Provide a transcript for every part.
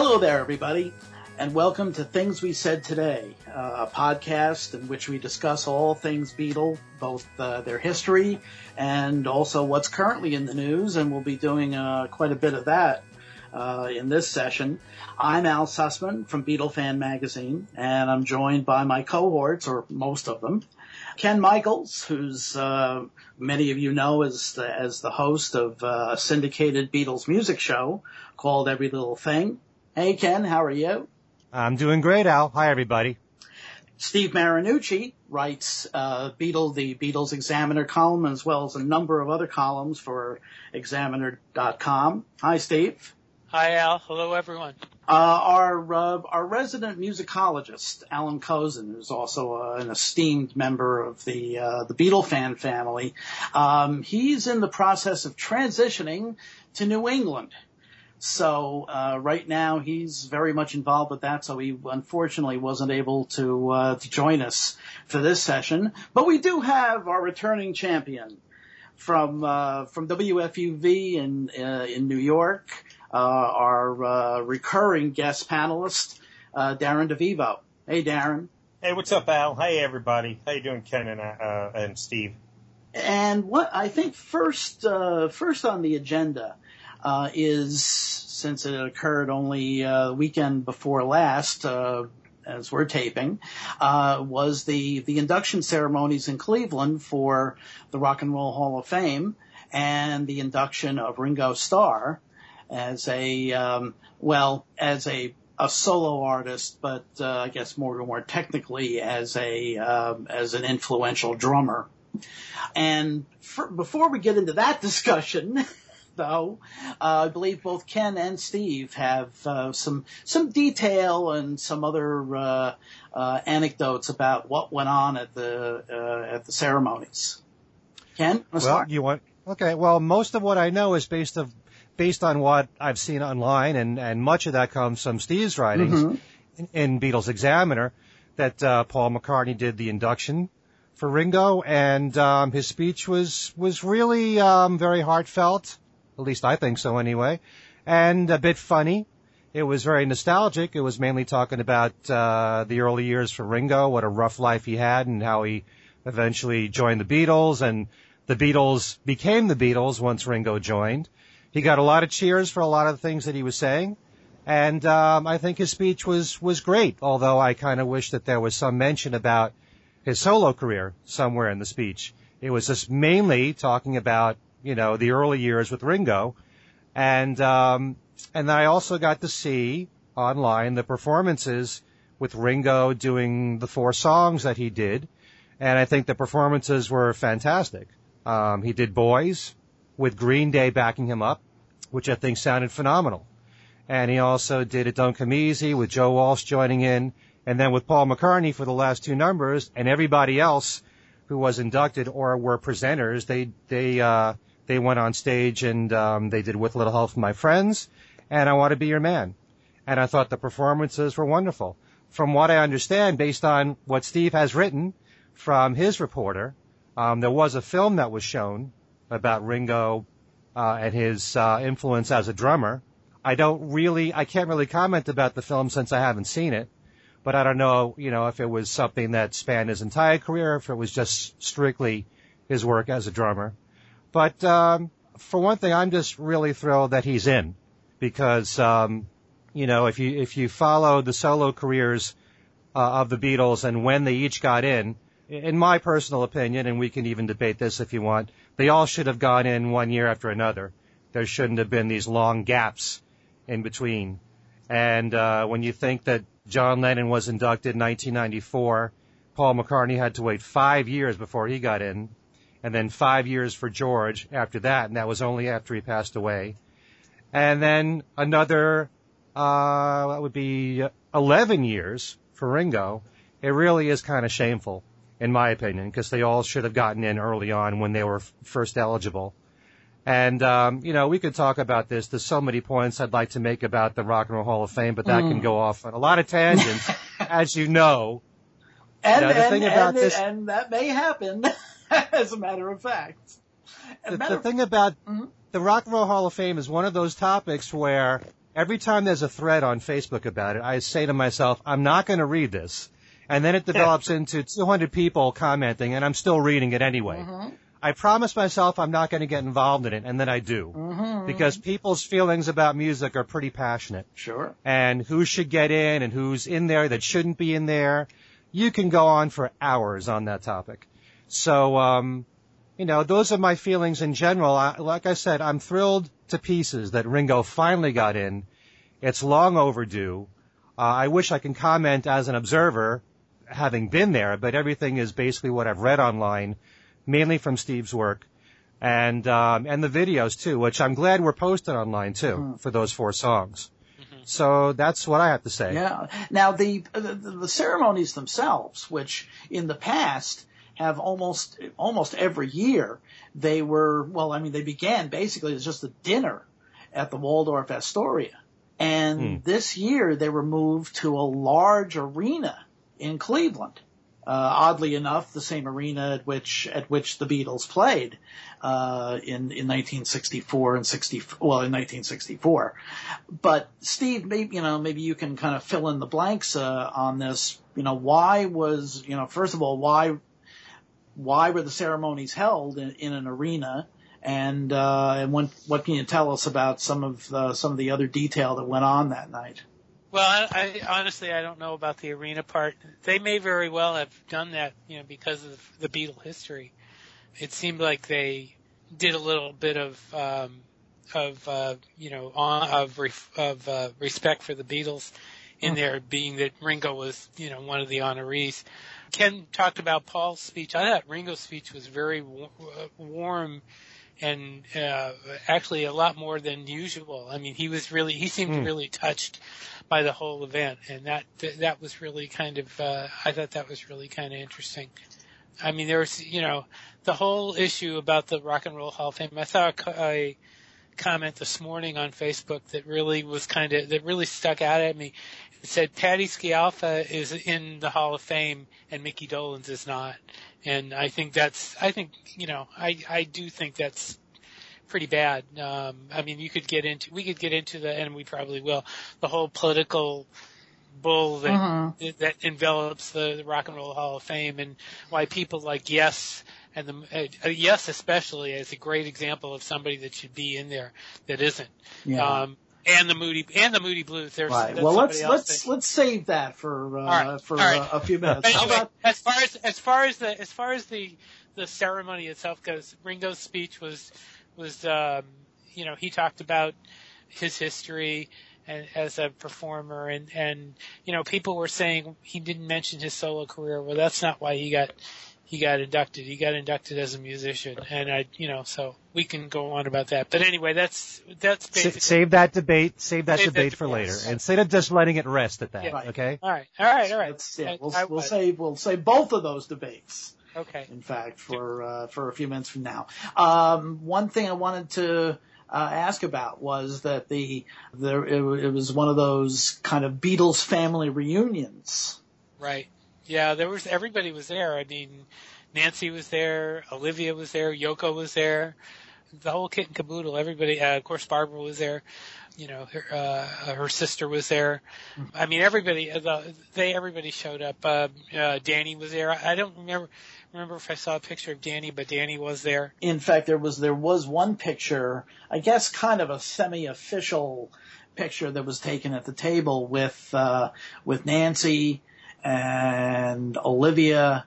Hello there, everybody, and welcome to Things We Said Today, uh, a podcast in which we discuss all things Beatle, both uh, their history and also what's currently in the news, and we'll be doing uh, quite a bit of that uh, in this session. I'm Al Sussman from Beatle Fan Magazine, and I'm joined by my cohorts, or most of them. Ken Michaels, who's uh, many of you know as the, as the host of uh, a syndicated Beatles music show called Every Little Thing. Hey Ken, how are you? I'm doing great, Al. Hi, everybody. Steve Marinucci writes uh, Beatle, the Beatles Examiner column, as well as a number of other columns for Examiner.com. Hi, Steve. Hi, Al. Hello, everyone. Uh, our uh, our resident musicologist, Alan Kozinn, who's also uh, an esteemed member of the uh, the Beatle fan family, um, he's in the process of transitioning to New England. So uh, right now he's very much involved with that. So he unfortunately wasn't able to uh, to join us for this session. But we do have our returning champion from from WFUV in in New York. Uh, our uh, recurring guest panelist, uh, Darren DeVivo. Hey, Darren. Hey, what's up, Al? Hey, everybody. How you doing, Ken and uh, and Steve? And what I think first uh, first on the agenda uh, is since it occurred only uh, weekend before last. Uh, as we're taping, uh, was the, the induction ceremonies in Cleveland for the Rock and Roll Hall of Fame and the induction of Ringo Starr as a um, well as a a solo artist, but uh, I guess more or more technically as a um, as an influential drummer. And for, before we get into that discussion, though, uh, I believe both Ken and Steve have uh, some some detail and some other uh, uh, anecdotes about what went on at the uh, at the ceremonies. Ken, well, start? you want okay. Well, most of what I know is based of based on what I've seen online, and, and much of that comes from Steve's writings mm-hmm. in, in, Beatles Examiner, that uh, Paul McCartney did the induction for Ringo, and um, his speech was was really um, very heartfelt. At least I think so, anyway, and a bit funny. It was very nostalgic. It was mainly talking about uh, the early years for Ringo, what a rough life he had, and how he eventually joined the Beatles, and the Beatles became the Beatles once Ringo joined. He got a lot of cheers for a lot of the things that he was saying. And um, I think his speech was was great. Although I kind of wish that there was some mention about his solo career somewhere in the speech. It was just mainly talking about you know the early years with Ringo, and um, and I also got to see online the performances with Ringo doing the four songs that he did, and I think the performances were fantastic. Um, he did Boys, with Green Day backing him up, which I think sounded phenomenal. And he also did It Don't Come Easy with Joe Walsh joining in, and then with Paul McCartney for the last two numbers, and everybody else who was inducted or were presenters, they they uh, they went on stage and um, they did With Little Help from My Friends, and I Want to Be Your Man. And I thought the performances were wonderful. From what I understand, based on what Steve has written from his reporter, um, there was a film that was shown about Ringo uh, and his uh, influence as a drummer. I don't really, I can't really comment about the film since I haven't seen it, but I don't know, you know, if it was something that spanned his entire career, if it was just strictly his work as a drummer. But um, for one thing, I'm just really thrilled that he's in because, um, you know, if you if you follow the solo careers uh, of the Beatles and when they each got in, in my personal opinion, and we can even debate this if you want, they all should have gone in one year after another. There shouldn't have been these long gaps in between. And uh, when you think that John Lennon was inducted in 1994, Paul McCartney had to wait five years before he got in, and then five years for George after that, and that was only after he passed away. And then another, uh, that would be 11 years for Ringo. It really is kind of shameful in my opinion, because they all should have gotten in early on when they were f- first eligible. And, um, you know, we could talk about this. There's so many points I'd like to make about the Rock and Roll Hall of Fame, but that mm. can go off on a lot of tangents, as you know. And, you know, the and, thing about and, this, and that may happen, as a matter of fact. The, the, thing about mm-hmm. the Rock and Roll Hall of Fame is one of those topics where every time there's a thread on Facebook about it, I say to myself, I'm not going to read this. And then it develops into 200 people commenting and I'm still reading it anyway. Mm-hmm. I promise myself I'm not going to get involved in it and then I do. Mm-hmm. Because people's feelings about music are pretty passionate. Sure. And who should get in and who's in there that shouldn't be in there. You can go on for hours on that topic. So, um, you know, those are my feelings in general. I, like I said, I'm thrilled to pieces that Ringo finally got in. It's long overdue. Uh, I wish I can comment as an observer, having been there, but everything is basically what I've read online, mainly from Steve's work, and um, and the videos too, which I'm glad were posted online too Hmm. for those four songs. So that's what I have to say. Yeah. Now the, the the ceremonies themselves, which in the past have almost almost every year they were well, I mean they began basically as just a dinner at the Waldorf Astoria, and Hmm. this year they were moved to a large arena in Cleveland. Uh, oddly enough, the same arena at which at which the Beatles played uh, in in 1964 and 60 well in 1964. But Steve, maybe you know maybe you can kind of fill in the blanks uh, on this. You know, why was you know first of all why why were the ceremonies held in, in an arena? And uh, and when, what can you tell us about some of the, some of the other detail that went on that night? Well, I, I honestly I don't know about the arena part. They may very well have done that, you know, because of the Beatle history. It seemed like they did a little bit of um, of uh, you know of ref, of uh, respect for the Beatles in there, being that Ringo was you know one of the honorees. Ken talked about Paul's speech. I thought Ringo's speech was very wa- warm and uh, actually a lot more than usual. I mean, he was really he seemed Hmm. really touched by the whole event, and that that was really kind of uh, I thought that was really kind of interesting. I mean, there was you know the whole issue about the Rock and Roll Hall of Fame. I saw a, a comment this morning on Facebook that really was kind of that really stuck out at me. It said Patti Scialfa is in the Hall of Fame and Micky Dolenz is not, and I think that's I think you know I I do think that's pretty bad. Um, I mean, you could get into we could get into the and we probably will the whole political bull that Mhm. that envelops the, the Rock and Roll Hall of Fame and why people like Yes and the uh, Yes especially is a great example of somebody that should be in there that isn't. Yeah. Um, and the Moody and the Moody Blues. There's right. Well, let's let's let's save that for uh, right. for right. uh, a few minutes. How anyway, about as far as as far as the as far as the the ceremony itself goes, Ringo's speech was was um, you know he talked about his history and as a performer and and you know people were saying he didn't mention his solo career. Well, that's not why he got he got inducted. He got inducted as a musician, and I you know so we can go on about that. But anyway, that's that's basically. save that debate. Save that Save that debate for debate. later, instead of just letting it rest at that. Yeah. Right. Okay. all right, all right, all right. let's, yeah, I- we'll I we'll was. save we'll save both of those debates. Okay. in fact, for uh, for a few minutes from now. Um, one thing I wanted to uh, ask about was that the there it, it was one of those kind of Beatles family reunions. Right. Yeah, there was everybody was there. I mean, Nancy was there, Olivia was there, Yoko was there, the whole kit and caboodle. Everybody, uh, of course, Barbara was there. You know, her, uh, her sister was there. I mean, everybody, uh, the, they, everybody showed up. Uh, uh, Danny was there. I, I don't remember remember if I saw a picture of Danny, but Danny was there. In fact, there was there was one picture, I guess, kind of a semi-official picture that was taken at the table with uh, with Nancy and Olivia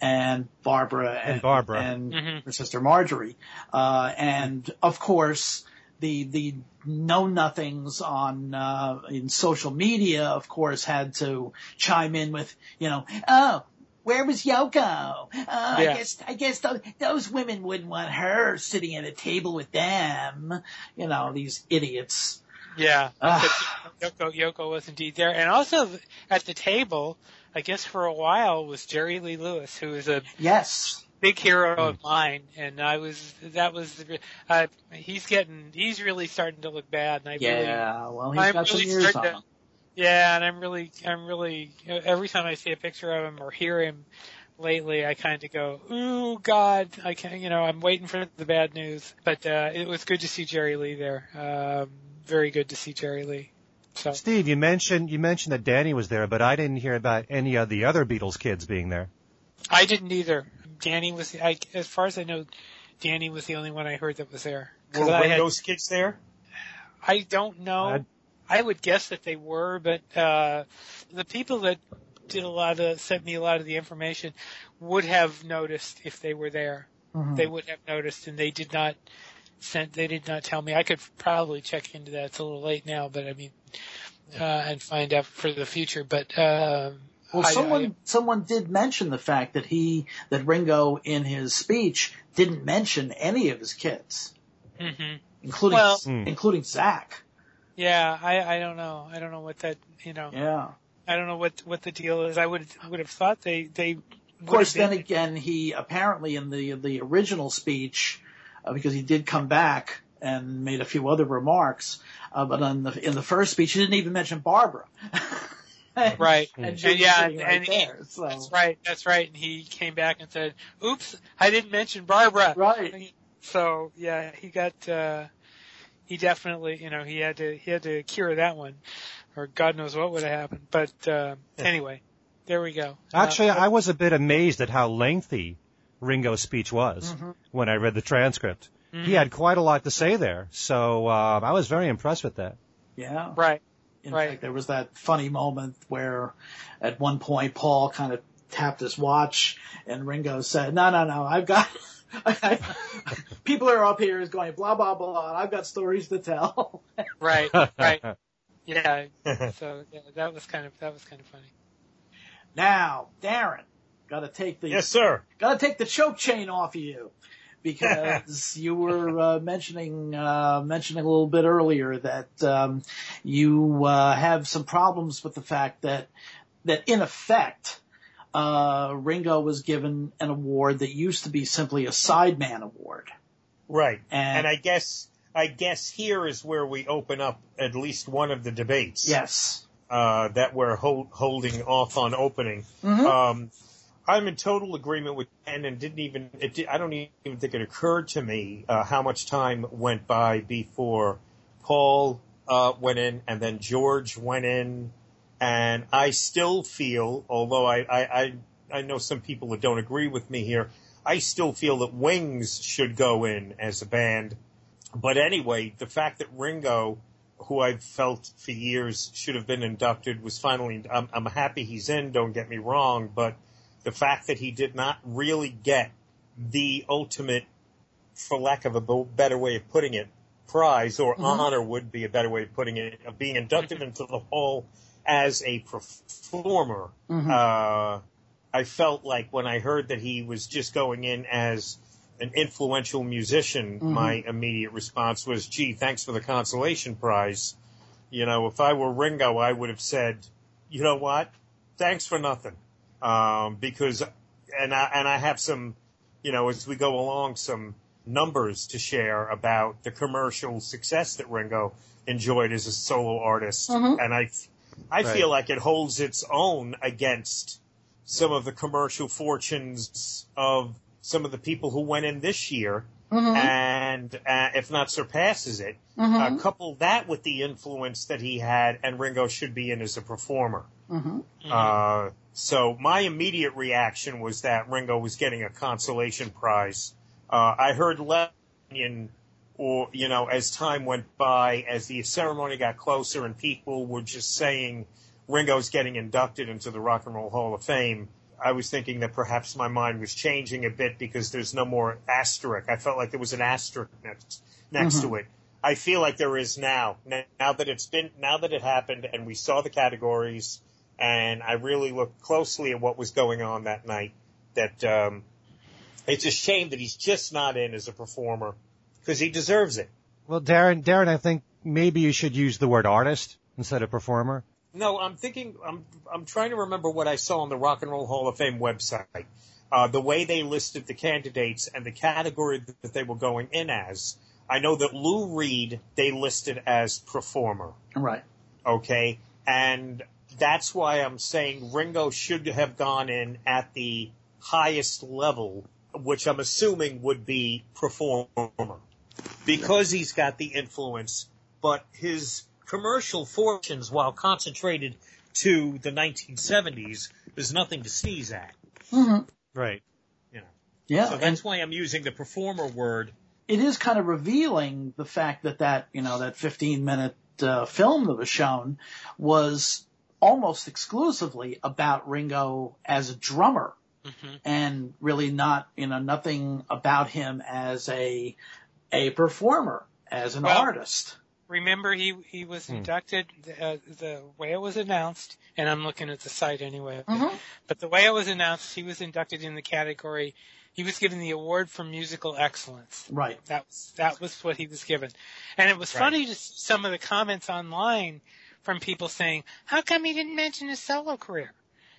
and Barbara and, Barbara. and Mhm. her sister Marjorie, uh, and of course the the know nothings on uh, in social media, of course, had to chime in with you know oh. Where was Yoko? Uh, I guess I guess those, those women wouldn't want her sitting at a table with them. You know these idiots. Yeah. Ah. Yoko, Yoko was indeed there. And also at the table, I guess for a while was Jerry Lee Lewis, who is a Yes, big hero of mine. And I was, that was, uh, he's getting, he's really starting to look bad. And I really, yeah. Well, he's I'm got some years on to- yeah, and I'm really, I'm really, every time I see a picture of him or hear him lately, I kind of go, ooh, God, I can, you know, I'm waiting for the bad news. But, uh, it was good to see Jerry Lee there. Um, very good to see Jerry Lee. So Steve, you mentioned you mentioned that Danny was there, but I didn't hear about any of the other Beatles kids being there. I didn't either. Danny was, I, as far as I know, Danny was the only one I heard that was there. Were I had- Ringo's kids there? I don't know. I'd- I would guess that they were, but uh, the people that did a lot of sent me a lot of the information would have noticed if they were there. Mhm. They would have noticed, and they did not sent. They did not tell me. I could probably check into that. It's a little late now, but I mean, uh, and find out for the future. But um, Well, I- someone I- someone did mention the fact that he that Ringo in his speech didn't mention any of his kids, mhm. including Well- including Zach. yeah, I I don't know. I don't know what that you know. Yeah. I don't know what what the deal is. I would would have thought they they. Of course, then again, he apparently in the the original speech, uh, because he did come back and made a few other remarks, uh, but in the in the first speech, he didn't even mention Barbara. Right. and, And she yeah, sitting right and he- So That's right. That's right. And he came back and said, "Oops, I didn't mention Barbara." right. So yeah, he got. uh He definitely, you know, he had to he had to cure that one, or God knows what would have happened. But uh, anyway, there we go. Actually, Uh, I was a bit amazed at how lengthy Ringo's speech was Mhm. when I read the transcript. mhm. He had quite a lot to say there, so uh, I was very impressed with that. Yeah. right. In Right. fact, there was that funny moment where at one point Paul kind of tapped his watch and Ringo said, no, no, no, I've got, people are up here is going blah, blah, blah, and I've got stories to tell. Right. Right. Yeah. So yeah, that was kind of that was kind of funny. now, Darren, gotta take the, yes, sir. gotta take the choke chain off of you. Because you were uh, mentioning uh, mentioning a little bit earlier that um, you uh, have some problems with the fact that that in effect uh, Ringo was given an award that used to be simply a sideman award. Right. And- And I guess I guess here is where we open up at least one of the debates. Yes. Uh, that we're hold, holding off on opening. Mhm. Um, I'm in total agreement with Ken and didn't even, it, di- I don't even think it occurred to me, uh, how much time went by before Paul, uh, went in and then George went in. And I still feel, although I, I, I, I know some people that don't agree with me here, I still feel that Wings should go in as a band. But anyway, the fact that Ringo, who I've felt for years should have been inducted, was finally, I'm, I'm happy he's in, don't get me wrong, but the fact that he did not really get the ultimate, for lack of a better way of putting it, prize or Mhm. honor would be a better way of putting it, of being inducted into the hall as a performer. Mhm. Uh, I felt like when I heard that he was just going in as an influential musician, Mhm. my immediate response was, gee, thanks for the consolation prize. You know, if I were Ringo, I would have said, you know what? Thanks for nothing. Um, because, and I, and I have some, you know, as we go along, some numbers to share about the commercial success that Ringo enjoyed as a solo artist. Mhm. And I, I Right. feel like it holds its own against some of the commercial fortunes of some of the people who went in this year Mhm. and uh, if not surpasses it. Mhm. Uh, couple that with the influence that he had, and Ringo should be in as a performer. Mhm. Uh, so my immediate reaction was that Ringo was getting a consolation prize. Uh, I heard Lennon, or you know, as time went by, as the ceremony got closer, and people were just saying Ringo's getting inducted into the Rock and Roll Hall of Fame. I was thinking that perhaps my mind was changing a bit because there's no more asterisk. I felt like there was an asterisk next, next to it. I feel like there is now. Now now that it's been, now that it happened, and we saw the categories, and I really looked closely at what was going on that night. That um, it's a shame that he's just not in as a performer because he deserves it. Well, Darren, Darren, I think maybe you should use the word artist instead of performer. No, I'm thinking. I'm I'm trying to remember what I saw on the Rock and Roll Hall of Fame website. Uh, the way they listed the candidates and the category that they were going in as. I know that Lou Reed they listed as performer. Right. Okay, and that's why I'm saying Ringo should have gone in at the highest level, which I'm assuming would be performer, because he's got the influence but his commercial fortunes, while concentrated to the 1970s, there's nothing to sneeze at. Mm-hmm. Right. You know. Yeah. So that's why I'm using the performer word. it is kind of revealing the fact that that you know that 15 minute uh, film that was shown was almost exclusively about Ringo as a drummer hmm and really not you know nothing about him as a a performer as an Well- artist. Remember, he he was Hmm. inducted uh, the way it was announced, and I'm looking at the site anyway. Mhm. But the way it was announced, he was inducted in the category. He was given the award for musical excellence. Right. That was that was what he was given, and it was Right. funny to see some of the comments online from people saying, "How come he didn't mention his solo career?"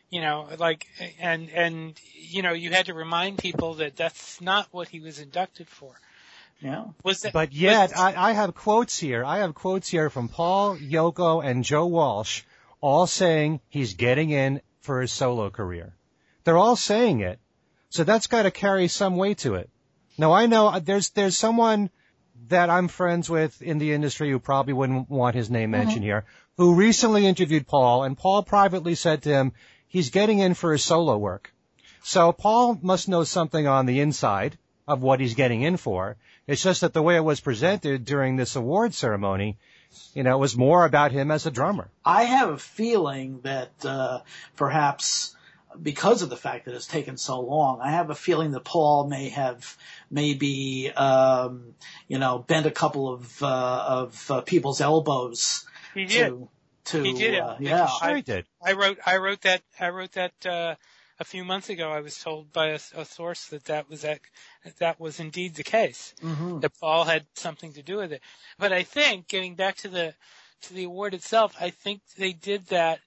You know, like, and and you know, you had to remind people that that's not what he was inducted for. Yeah. Was that? But yet, was- I, I have quotes here. I have quotes here from Paul, Yoko, and Joe Walsh, all saying he's getting in for his solo career. They're all saying it, so that's got to carry some weight to it. Now I know uh, there's there's someone that I'm friends with in the industry who probably wouldn't want his name mentioned here, who recently interviewed Paul, and Paul privately said to him, he's getting in for his solo work. So Paul must know something on the inside of what he's getting in for. It's just that the way it was presented during this award ceremony, you know, it was more about him as a drummer. I have a feeling that uh, perhaps because of the fact that it's taken so long, I have a feeling that Paul may have maybe um, you know bent a couple of uh, of uh, people's elbows he did. to to He did uh, yeah. Sure he did. I wrote I wrote that I wrote that uh, a few months ago. I was told by a, a source that that was that, that was indeed the case. hmm That Paul had something to do with it. But I think getting back to the to the award itself, I think they did that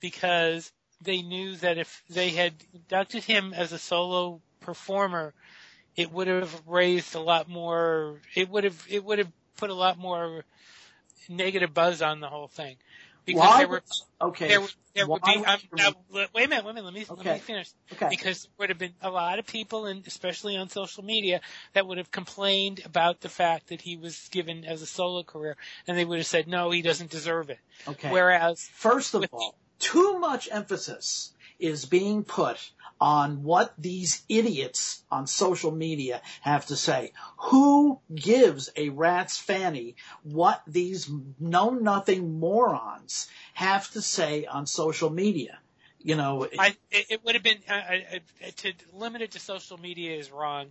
because they knew that if they had inducted him as a solo performer, it would have raised a lot more. It would have it would have put a lot more negative buzz on the whole thing because Why there were okay. there, there would be. Um, now, wait a minute. Wait a minute. Let me let me finish. okay. Because there would have been a lot of people, and especially on social media, that would have complained about the fact that he was given as a solo career, and they would have said, "No, he doesn't deserve it." Okay. Whereas, First of all, too much emphasis is being put on what these idiots on social media have to say. Who gives a rat's fanny what these know nothing morons have to say on social media? You know, I, it, would have been uh, uh, to limit it to social media is wrong.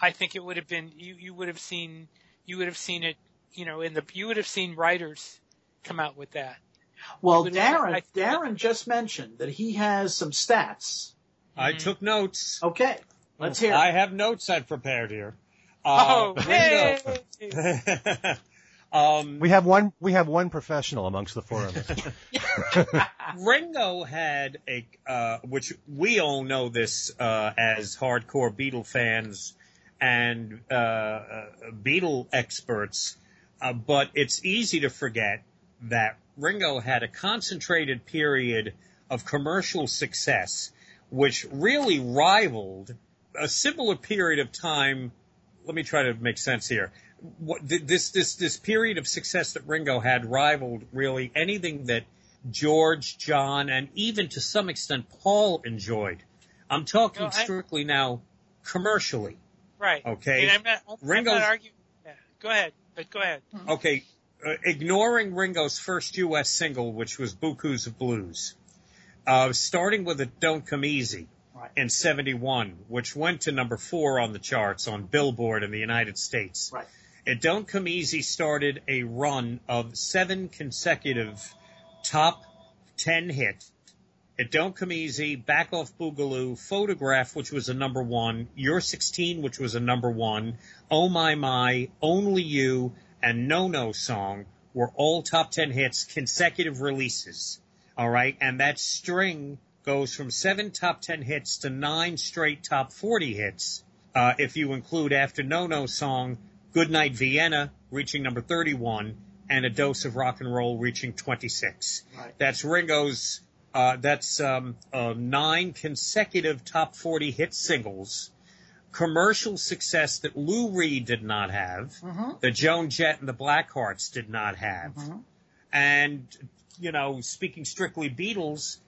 I think it would have been you. You would have seen you would have seen it. You know, in the you would have seen writers come out with that. well, Darren, I- Darren just mentioned that he has some stats. I Mhm. took notes. Okay, let's hear. I have notes I've prepared here. Oh, Uh, hey! Ringo. um, We have one. We have one professional amongst the four of us. Ringo had a, uh, which we all know this uh, as hardcore Beatle fans and uh, uh, Beatle experts, uh, but it's easy to forget that Ringo had a concentrated period of commercial success, which really rivaled a similar period of time. Let me try to make sense here. What, this this this period of success that Ringo had rivaled really anything that George, John, and even to some extent Paul enjoyed. I'm talking No, I- strictly now commercially. Right. Okay. And I'm not, not arguing that. Go ahead, but go ahead. Okay, uh, ignoring Ringo's first U.S. single, which was Beaucoups Blues, uh, starting with it Don't Come Easy Right. in 71, which went to number four on the charts on Billboard in the United States. Right. It Don't Come Easy started a run of seven consecutive top 10 hits. It Don't Come Easy, Back Off Boogaloo, Photograph, which was a number one, You're 16, which was a number one, Oh My My, Only You, and No No Song were all top 10 hits, consecutive releases. All right. And that string goes from seven top 10 hits to nine straight top 40 hits. Uh, if you include after No No Song, Goodnight Vienna reaching number 31 and A Dose of Rock and Roll reaching 26. Right. That's Ringo's, uh, that's, um, uh, nine consecutive top 40 hit singles, commercial success that Lou Reed did not have, Mm-hmm. that Joan Jett and the Blackhearts did not have. Mhm. And, you know, speaking strictly Beatles,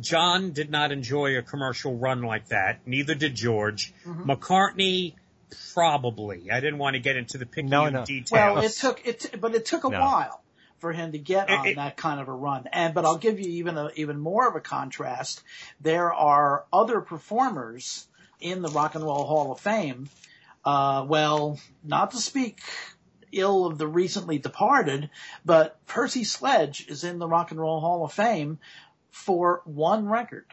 John did not enjoy a commercial run like that. Neither did George. Mhm. McCartney, probably. I didn't want to get into the picky No, no. details. Well, it took it, but it took a No. while for him to get It- on it- that kind of a run. And but I'll give you even a, even more of a contrast. There are other performers in the Rock and Roll Hall of Fame. Uh, well, not to speak ill of the recently departed, but Percy Sledge is in the Rock and Roll Hall of Fame for one record.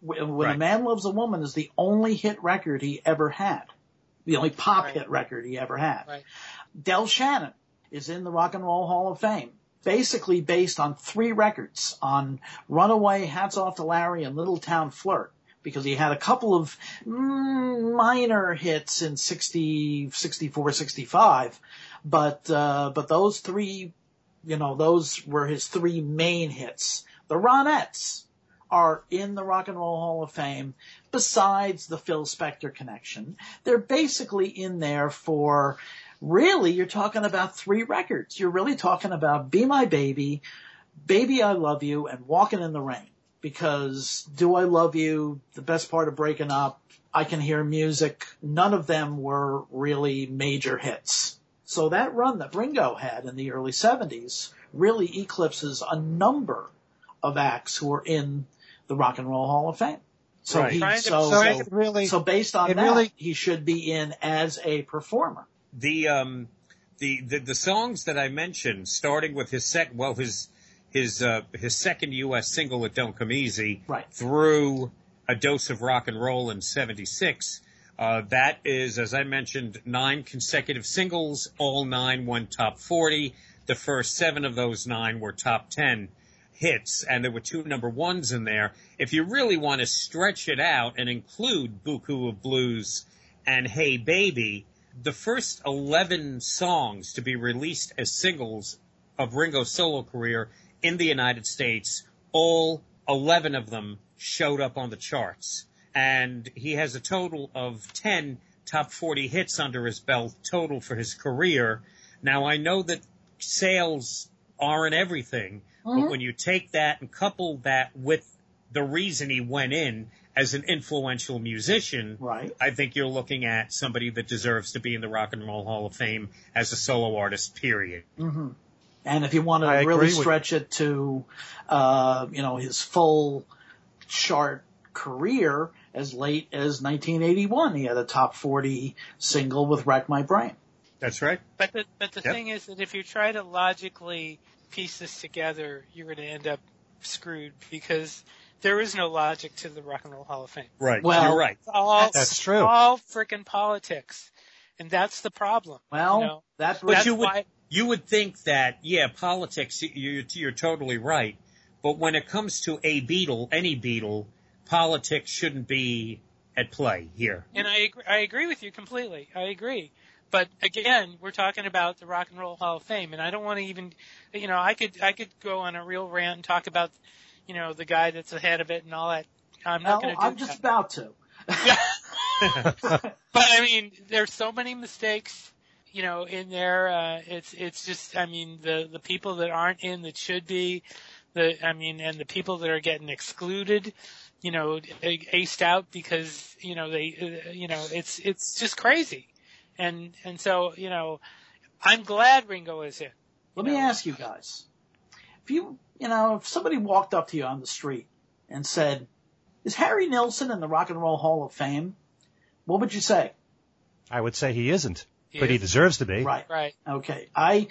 When when a Man Loves a Woman is the only hit record he ever had. The only pop Right. hit record he ever had. Right. Del Shannon is in the Rock and Roll Hall of Fame, basically based on three records on Runaway, Hats Off to Larry, and Little Town Flirt. Because he had a couple of mm, minor hits in 60, 64, 65, but, uh, but those three, you know, those were his three main hits. The Ronettes are in the Rock and Roll Hall of Fame besides the Phil Spector connection. They're basically in there for really you're talking about three records. You're really talking about Be My Baby, Baby I Love You, and Walking in the Rain. Because Do I Love You, the best part of breaking up, I Can Hear Music, none of them were really major hits. So that run that Ringo had in the early 70s really eclipses a number of acts who are in the Rock and Roll Hall of Fame. So Right. he, so, So so, really, so based on that, really- he should be in as a performer. the um the, the the songs that I mentioned, starting with his sec well his his uh, his second U.S. single "It Don't Come Easy" Right. through a dose of rock and roll in '76. Uh, that is, as I mentioned, nine consecutive singles. All nine went top 40. The first seven of those nine were top 10 hits, and there were two number ones in there. If you really want to stretch it out and include Beaucoups of Blues and Hey Baby, the first 11 songs to be released as singles of Ringo's solo career in the United States, all 11 of them showed up on the charts. And he has a total of 10 top 40 hits under his belt total for his career. Now I know that sales aren't everything, Mhm. but when you take that and couple that with the reason he went in as an influential musician, Right. I think you're looking at somebody that deserves to be in the Rock and Roll Hall of Fame as a solo artist, period. hmm And if you want to I really agree with- stretch it to, uh, you know, his full chart career, as late as 1981, he had a top 40 single with "Wrack My Brain." That's right. But the but the Yep. thing is that if you try to logically piece this together, you're going to end up screwed because there is no logic to the Rock and Roll Hall of Fame. Right. Well- you're right. It's all That's true. All frickin' politics, and that's the problem. Well, you know? that But that's you would- why. You would think that, yeah, politics, you, you're totally right. But when it comes to a Beatle, any Beatle, politics shouldn't be at play here. And I agree, I agree with you completely. I agree. But again, we're talking about the Rock and Roll Hall of Fame, and I don't want to even, you know, I could I could go on a real rant and talk about, you know, the guy that's ahead of it and all that. I'm not no, going to do I'm just that. about to. But I mean, there's so many mistakes, you know, in there. Uh, it's it's just, I mean, the the people that aren't in that should be, the I mean, and the people that are getting excluded, you know, a- aced out because you know they, uh, you know, it's it's just crazy, and and so you know, I'm glad Ringo is in. Let you me ask you guys: if you, you know, if somebody walked up to you on the street and said, "Is Harry Nilsson in the Rock and Roll Hall of Fame?" What would you say? I would say he isn't, He but he deserves to be. Right. Right. Okay. I,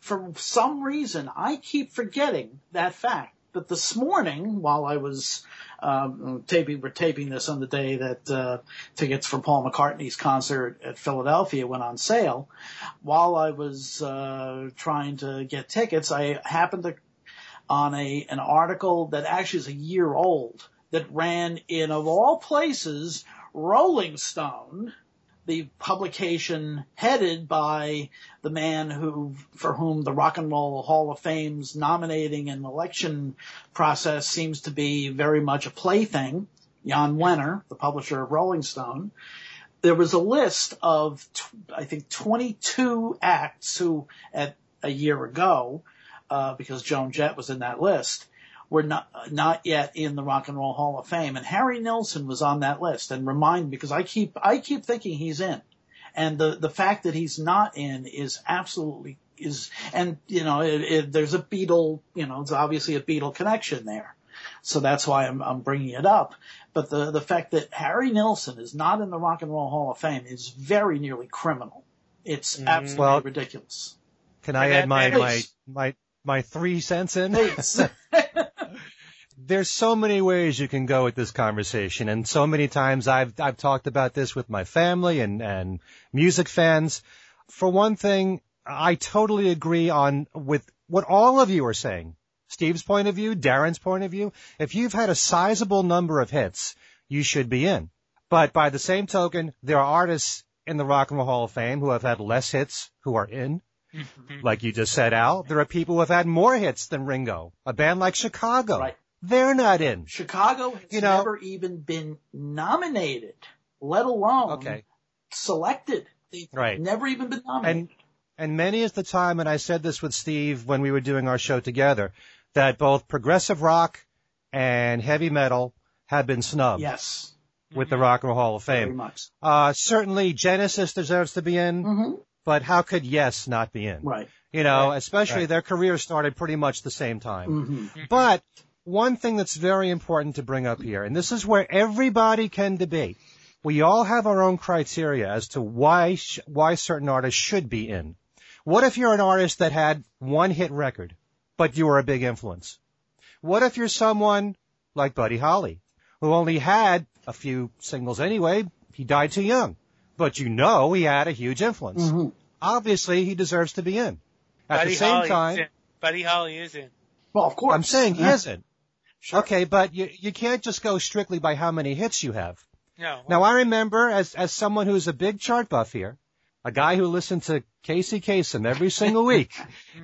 for some reason, I keep forgetting that fact. But this morning, while I was um, taping, we're taping this on the day that uh, tickets for Paul McCartney's concert at Philadelphia went on sale. While I was uh, trying to get tickets, I happened to on a an article that actually is a year old that ran in of all places Rolling Stone the publication headed by the man who, for whom the Rock and Roll Hall of Fame's nominating and election process seems to be very much a plaything, Jan Wenner, the publisher of Rolling Stone. there was a list of, I think, 22 acts who, at a year ago, uh, because Joan Jett was in that list, were not not yet in the Rock and Roll Hall of Fame, and Harry Nilsson was on that list. And remind because I keep I keep thinking he's in, and the the fact that he's not in is absolutely is, and you know, it, it, there's a Beatle, you know, it's obviously a Beatle connection there. So that's why I'm, I'm bringing it up. But the, the fact that Harry Nilsson is not in the Rock and Roll Hall of Fame is very nearly criminal. It's Mhm. absolutely Well- ridiculous. Can I And add that- my, my, my, my three cents in? There's so many ways you can go with this conversation, and so many times I've I've talked about this with my family and and music fans. For one thing, I totally agree on with what all of you are saying. Steve's point of view, Darren's point of view. If you've had a sizable number of hits, you should be in. But by the same token, there are artists in the Rock and Roll Hall of Fame who have had less hits who are in. Like you just said, Al, there are people who have had more hits than Ringo. A band like Chicago. Right. They're not in. Chicago has You know- never even been nominated, let alone Okay. selected. They've Right. Never even been nominated. And and many is the time, and I said this with Steve when we were doing our show together, that both progressive rock and heavy metal have been snubbed yes, with the Rock and Roll Hall of Fame. Uh, certainly Genesis deserves to be in, hmm but how could Yes not be in? Right. You know, Right. especially Right. their career started pretty much the same time. hmm But one thing that's very important to bring up here, and this is where everybody can debate. We all have our own criteria as to why sh- why certain artists should be in. What if you're an artist that had one hit record, but you were a big influence? What if you're someone like Buddy Holly, who only had a few singles anyway? He died too young, but you know he had a huge influence. hmm Obviously, he deserves to be in. At Buddy the same Holly time, is in. Buddy Holly is in. Well, of course. I'm saying he Yeah. isn't. Sure. Okay, but you you can't just go strictly by how many hits you have. No. Now I remember as as someone who's a big chart buff here, a guy who listened to Casey Kasem every single week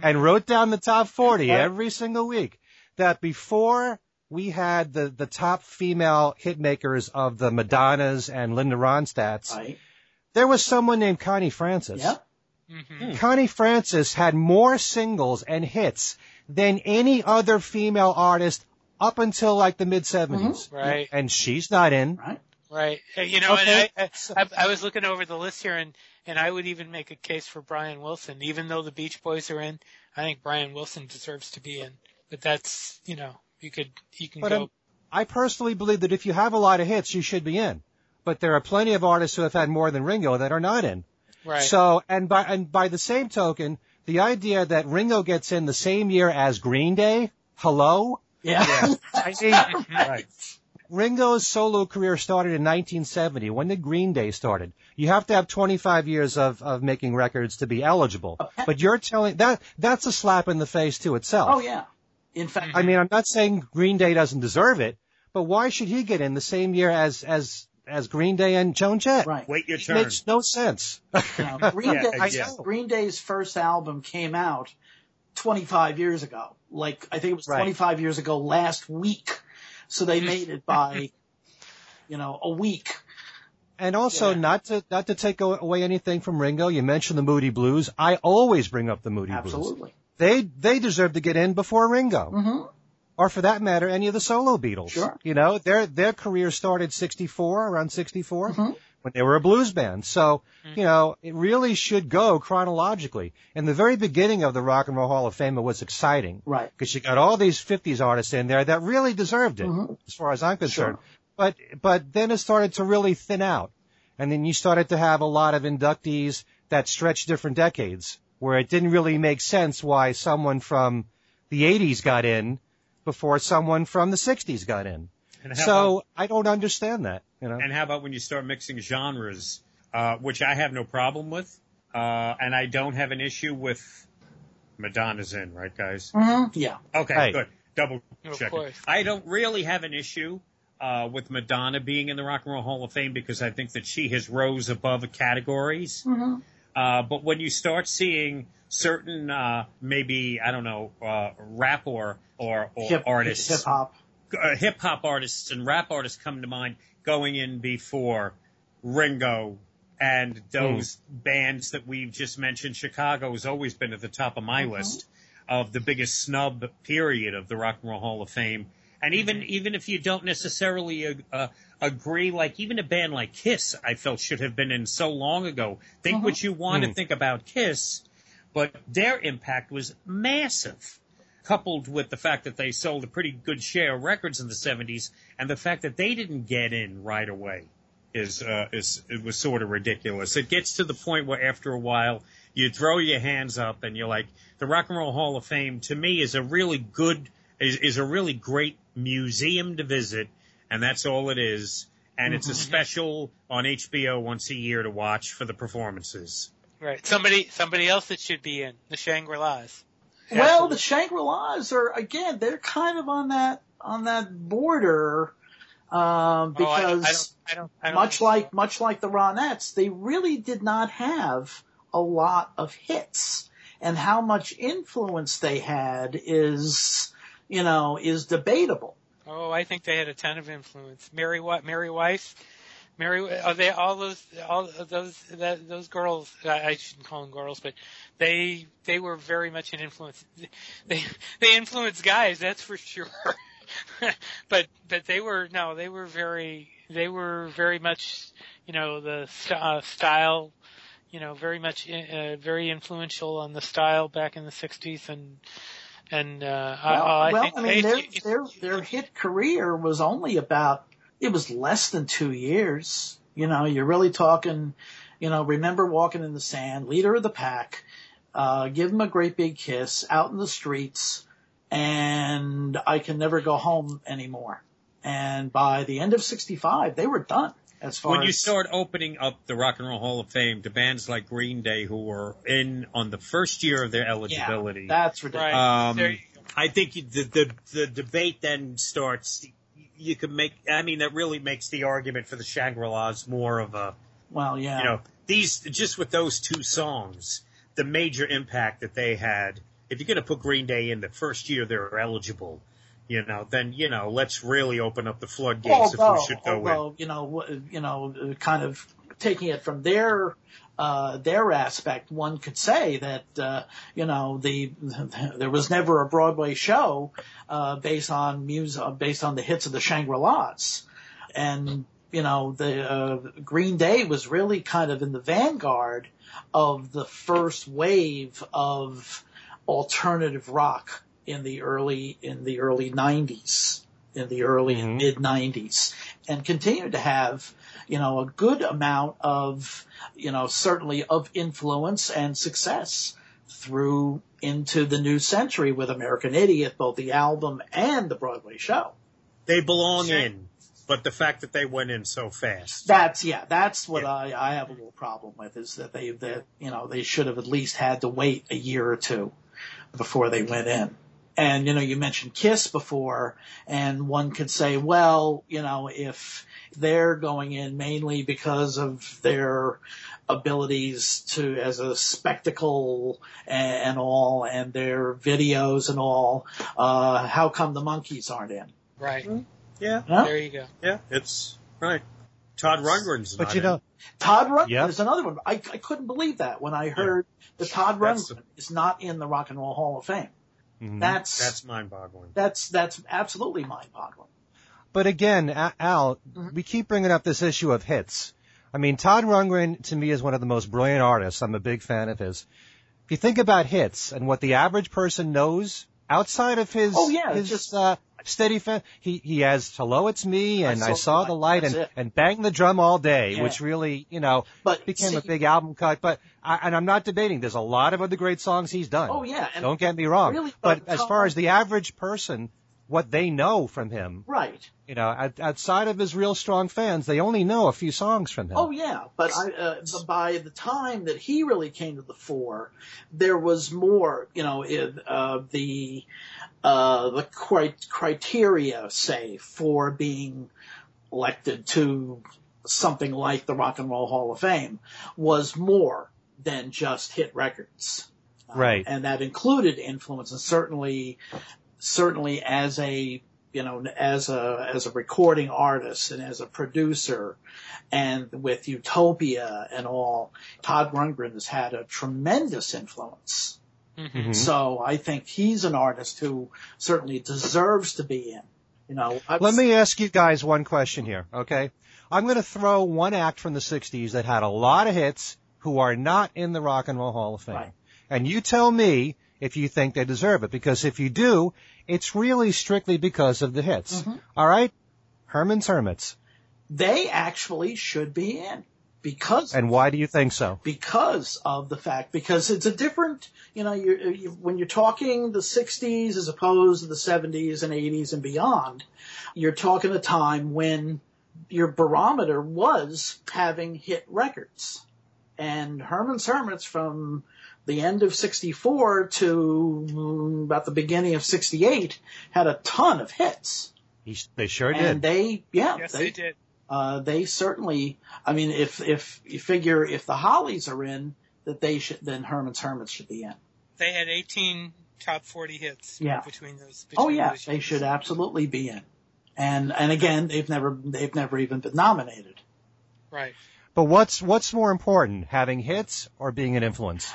and wrote down the top 40 every single week, that before we had the the top female hit makers of the Madonnas and Linda Ronstadts, Right. There was someone named Connie Francis. Yep. hmm Connie Francis had more singles and hits than any other female artist up until like the mid 70s. Right. And she's not in. Right. Right. You know, Okay. and I, I, I was looking over the list here, and and I would even make a case for Brian Wilson, even though the Beach Boys are in. I think Brian Wilson deserves to be in. But that's you know, you could you can But go. um, I personally believe that if you have a lot of hits, you should be in. But there are plenty of artists who have had more than Ringo that are not in. right. So, and by, and by the same token, the idea that Ringo gets in the same year as Green Day, hello? Yeah. I mean, Right. Ringo's solo career started in 1970. When did Green Day started? You have to have 25 years of, of making records to be eligible. Oh, but you're telling that that's a slap in the face to itself. oh yeah. In fact, I mean, I'm not saying Green Day doesn't deserve it, but why should he get in the same year as as as Green Day and Joan Jett? right. Wait your It turn. makes no sense. You know, Green, Yeah, Day, yeah. Green Day's first album came out 25 years ago. Like, I think it was Right. 25 years ago last week. So they made it by, you know, a week. And also, Yeah. not to not to take away anything from Ringo, you mentioned the Moody Blues. I always bring up the Moody Blues. Absolutely. They they deserve to get in before Ringo. hmm or for that matter, any of the solo Beatles. Sure. You know, their their career started 64, around 64, Mhm. when they were a blues band. So, Mhm. you know, it really should go chronologically. And the very beginning of the Rock and Roll Hall of Fame was exciting Right. because you got all these 50s artists in there that really deserved it, Mhm. as far as I'm concerned. Sure. But but then it started to really thin out, and then you started to have a lot of inductees that stretched different decades, where it didn't really make sense why someone from the 80s got in before someone from the 60s got in. So about- I don't understand that. You know, and how about when you start mixing genres, uh, which I have no problem with, uh, and I don't have an issue with Madonna's in, right, guys? hmm Yeah. Okay, Right. good. Double check. course. I don't really have an issue uh, with Madonna being in the Rock and Roll Hall of Fame because I think that she has rose above categories. hmm Uh, but when you start seeing certain, uh, maybe I don't know, uh, rap or or, or Hip, artists, hip hop. uh, hip hop artists and rap artists come to mind going in before Ringo and those mm. bands that we've just mentioned, Chicago has always been at the top of my mm-hmm. list of the biggest snub period of the Rock and Roll Hall of Fame. And even mm-hmm. even if you don't necessarily uh, uh, agree, like even a band like Kiss, I felt should have been in so long ago. Think mm-hmm. what you want mm. to think about Kiss, but their impact was massive. Coupled with the fact that they sold a pretty good share of records in the 70s, and the fact that they didn't get in right away is uh, is it was sort of ridiculous. It gets to the point where after a while you throw your hands up and you're like, the Rock and Roll Hall of Fame to me is a really good is, is a really great museum to visit, and that's all it is. And it's a mm-hmm. special on HBO once a year to watch for the performances. Right. Somebody somebody else that should be in the Shangri-Las. Well, the Shangri-Las are again they're kind of on that on that border um, because oh, I, I don't, I don't, I don't much like so. much like the Ronettes, they really did not have a lot of hits and how much influence they had is, you know, is debatable. Oh, I think they had a ton of influence. Mary what Mary Weiss, Mary, are they all those all those that, those girls? I shouldn't call them girls, but they they were very much an influence. They they influenced guys, that's for sure. but but they were no, they were very they were very much you know the uh, style you know, very much uh, very influential on the style back in the '60s, and and uh, well, I, I well, think I mean, their, their their hit career was only about it was less than two years. You know, you're really talking. You know, remember walking in the sand, leader of the pack, uh, give him a great big kiss out in the streets, and I can never go home anymore. And by the end of '65, they were done. As far when as, you start opening up the Rock and Roll Hall of Fame to bands like Green Day who were in on the first year of their eligibility, yeah, that's ridiculous. Um, I think the, the the debate then starts. You can make. I mean, that really makes the argument for the Shangri-Las more of a. Well, yeah. You know, these just with those two songs, the major impact that they had. If you're going to put Green Day in the first year they're eligible, you know, then you know, let's really open up the floodgates although, if we should go although, in. You know, you know, kind of taking it from their uh, their aspect, one could say that uh, you know the there was never a Broadway show uh, based on music based on the hits of the Shangri-Las, and you know the uh, Green Day was really kind of in the vanguard of the first wave of alternative rock in the early in the early 90s, in the early mm-hmm. and mid 90s, and continued to have you know a good amount of you know certainly of influence and success through into the new century with American Idiot, both the album and the Broadway show. They belong in, but the fact that they went in so fast. That's yeah, that's what yeah. I, I have a little problem with is that they that you know they should have at least had to wait a year or two before they went in. And, you know, you mentioned Kiss before, and one could say, well, you know, if they're going in mainly because of their abilities to, as a spectacle and, and all, and their videos and all, uh, how come the Monkees aren't in? Right. Mm-hmm. Yeah. yeah. There you go. Yeah, it's right. Todd Rundgren's But you in. know, Todd Rundgren yep. is another one. I, I couldn't believe that when I heard yeah. that Todd Rundgren a, is not in the Rock and Roll Hall of Fame. Mm-hmm. That's that's mind-boggling. That's that's absolutely mind-boggling. But again, Al, mm-hmm. we keep bringing up this issue of hits. I mean, Todd Rundgren to me is one of the most brilliant artists. I'm a big fan of his. If you think about hits and what the average person knows outside of his, oh yeah, his just uh, steady fan. He he has "Hello, It's Me" and "I Saw, I saw the Light" and, and "Bang the Drum All Day," yeah. which really you know but became see, a big album cut. But I, and I'm not debating. There's a lot of other great songs he's done. Oh yeah, don't get me wrong. Really, but as far as the average person, what they know from him, right? You know, outside of his real strong fans, they only know a few songs from him. Oh yeah, but I, uh, by the time that he really came to the fore, there was more. You know, in, uh, the uh, the cri- criteria, say, for being elected to something like the Rock and Roll Hall of Fame was more than just hit records. Uh, right. and that included influence and certainly, certainly as a you know, as a, as a recording artist and as a producer and with Utopia and all, Todd Rundgren has had a tremendous influence. Mhm. So I think he's an artist who certainly deserves to be in. You know, I've Let me ask you guys one question here, okay? I'm going to throw one act from the 60s that had a lot of hits who are not in the Rock and Roll Hall of Fame. Right. And you tell me if you think they deserve it, because if you do, it's really strictly because of the hits. Mm-hmm. All right? Herman's Hermits. they actually should be in because And why do you think so? because of the fact because it's a different you know you, you when you're talking the 60s as opposed to the 70s and 80s and beyond you're talking a time when your barometer was having hit records and Herman's Hermits from the end of 64 to about the beginning of 68 had a ton of hits He, they sure and did. they yeah Yes, they did. Uh, they certainly, I mean, if, if you figure if the Hollies are in, that they should, then Herman's Hermits should be in. They had 18 top 40 hits Yeah. between those. Oh yeah, those they should absolutely be in. And, and again, they've never, they've never even been nominated. Right. But what's what's more important, having hits or being an influence?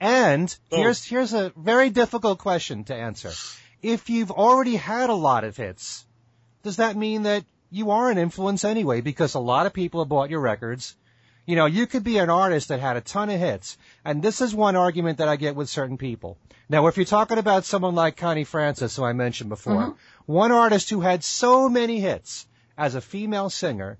And here's here's a very difficult question to answer. If you've already had a lot of hits, does that mean that you are an influence anyway? Because a lot of people have bought your records. You know, you could be an artist that had a ton of hits, and this is one argument that I get with certain people. Now, if you're talking about someone like Connie Francis, who I mentioned before, mm-hmm. one artist who had so many hits as a female singer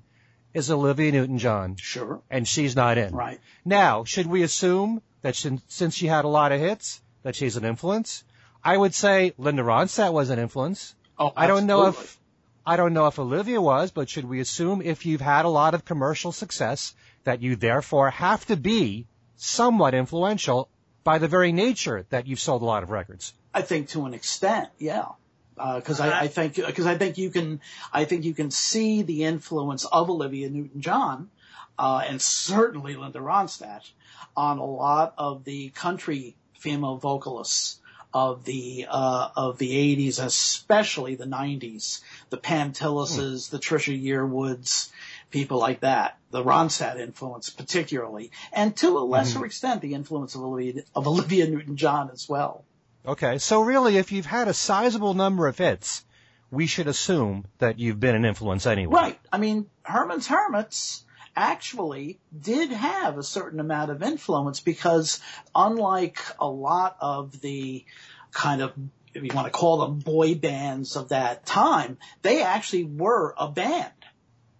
is Olivia Newton-John Sure. and she's not in. Right. Now, should we assume that since she had a lot of hits, that she's an influence? I would say Linda Ronstadt was an influence. Oh, I don't know if I don't know if Olivia was, but should we assume if you've had a lot of commercial success that you therefore have to be somewhat influential by the very nature that you've sold a lot of records? I think to an extent, yeah. Because I, I think because I think you can I think you can see the influence of Olivia Newton-John uh, and certainly Linda Ronstadt on a lot of the country female vocalists of the uh, of the 80s, especially the 90s, the Pam Tillises, the Trisha Yearwoods, people like that. The Ronstadt influence, particularly, and to a lesser extent, the influence of Olivia, of Olivia Newton-John as well. Okay, so really, if you've had a sizable number of hits, we should assume that you've been an influence anyway. Right. I mean, Herman's Hermits actually did have a certain amount of influence because unlike a lot of the kind of, if you want to call them boy bands of that time, they actually were a band.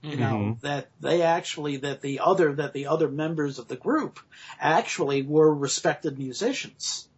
You know, Mhm. that they actually, that the other, that the other members of the group actually were respected musicians.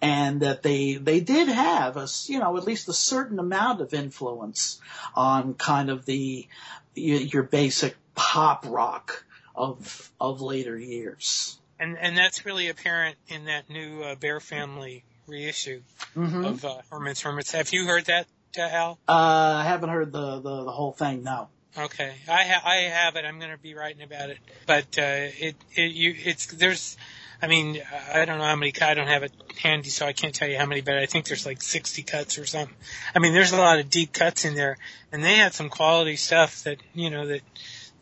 And that they, they did have a you know, at least a certain amount of influence on kind of the, your, your basic pop rock of, of later years. And and that's really apparent in that new uh, Bear Family reissue Mm-hmm. of uh, Herman's Hermits. Have you heard that, uh, Al? Uh, I haven't heard the, the, the whole thing, no. Okay, I ha- I have it. I'm going to be writing about it. But uh, it it you it's there's, I mean I don't know how many. I don't have it handy, so I can't tell you how many. But I think there's like 60 cuts or something. I mean, there's a lot of deep cuts in there, and they had some quality stuff that you know that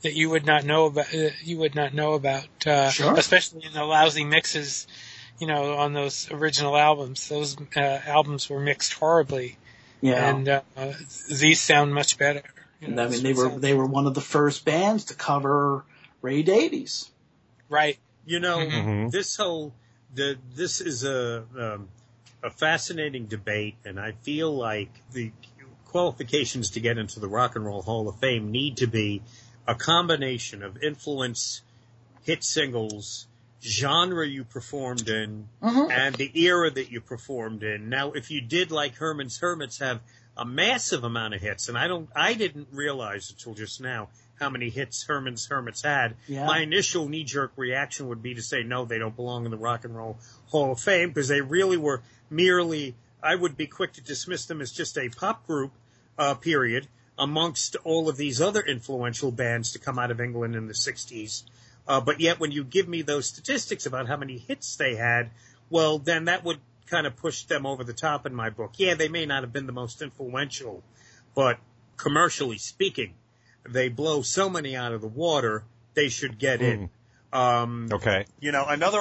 that you would not know about. Uh, you would not know about, uh, Sure. especially in the lousy mixes. You know, on those original albums, those uh, albums were mixed horribly, Yeah. and uh, these sound much better. you And know, I mean, they were, sounds- they were one of the first bands to cover Ray Davies. right. You know, Mhm. this whole the this is a um, a fascinating debate, and I feel like the qualifications to get into the Rock and Roll Hall of Fame need to be a combination of influence, hit singles, genre you performed in, Mhm. and the era that you performed in. Now, if you did like Herman's Hermits have a massive amount of hits, and I don't, I didn't realize until just now how many hits Herman's Hermits had. Yeah. My initial knee-jerk reaction would be to say no, they don't belong in the Rock and Roll Hall of Fame because they really were merely. I would be quick to dismiss them as just a pop group. Uh, period. Amongst all of these other influential bands to come out of England in the 60s. Uh, but yet when you give me those statistics about how many hits they had, well, then that would kind of push them over the top in my book. Yeah, they may not have been the most influential, but commercially speaking, they blow so many out of the water, they should get mm. in. Um, okay. You know, another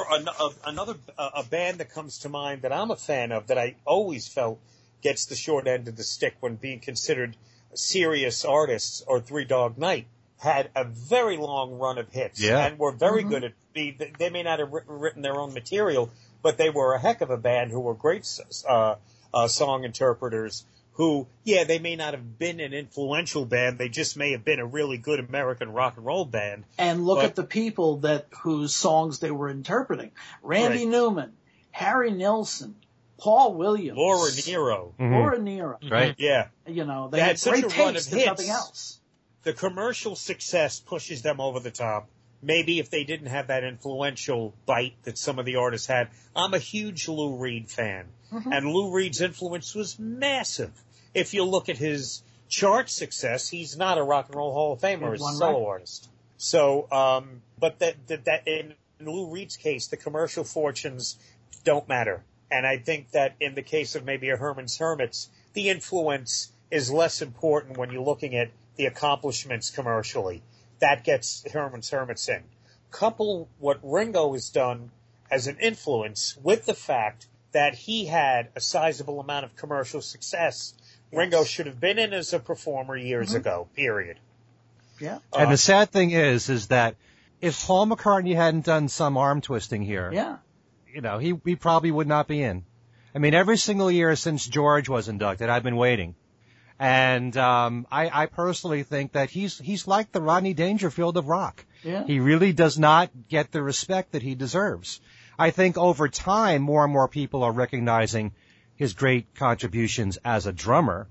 another a band that comes to mind that I'm a fan of that I always felt gets the short end of the stick when being considered serious artists or Three Dog Night had a very long run of hits yeah. and were very mm-hmm. good at be they may not have written their own material but they were a heck of a band who were great uh, uh, song interpreters who, yeah, they may not have been an influential band. They just may have been a really good American rock and roll band. And look but, at the people that whose songs they were interpreting: Randy right. Newman, Harry Nilsson, Paul Williams, Laura Nyro, mm-hmm. Laura Nyro. Right? Yeah. You know, they, they had, had such great a run of hits. Nothing else. The commercial success pushes them over the top maybe if they didn't have that influential bite that some of the artists had. I'm a huge Lou Reed fan, mm-hmm. and Lou Reed's influence was massive. If you look at his chart success, he's not a rock and roll Hall of Famer, he's a solo artist. So, um, but that, that, that in Lou Reed's case, the commercial fortunes don't matter. And I think that in the case of maybe a Herman's Hermits, the influence is less important when you're looking at the accomplishments commercially that gets Herman's Hermits in. Couple what Ringo has done as an influence with the fact that he had a sizable amount of commercial success. Yes. Ringo should have been in as a performer years mm-hmm. ago, period. Yeah. And the sad thing is, is that if Paul McCartney hadn't done some arm twisting here, yeah, you know, he, he probably would not be in. I mean, every single year since George was inducted, I've been waiting. And um, I, I personally think that he's he's like the Rodney Dangerfield of rock. Yeah. He really does not get the respect that he deserves. I think over time, more and more people are recognizing his great contributions as a drummer,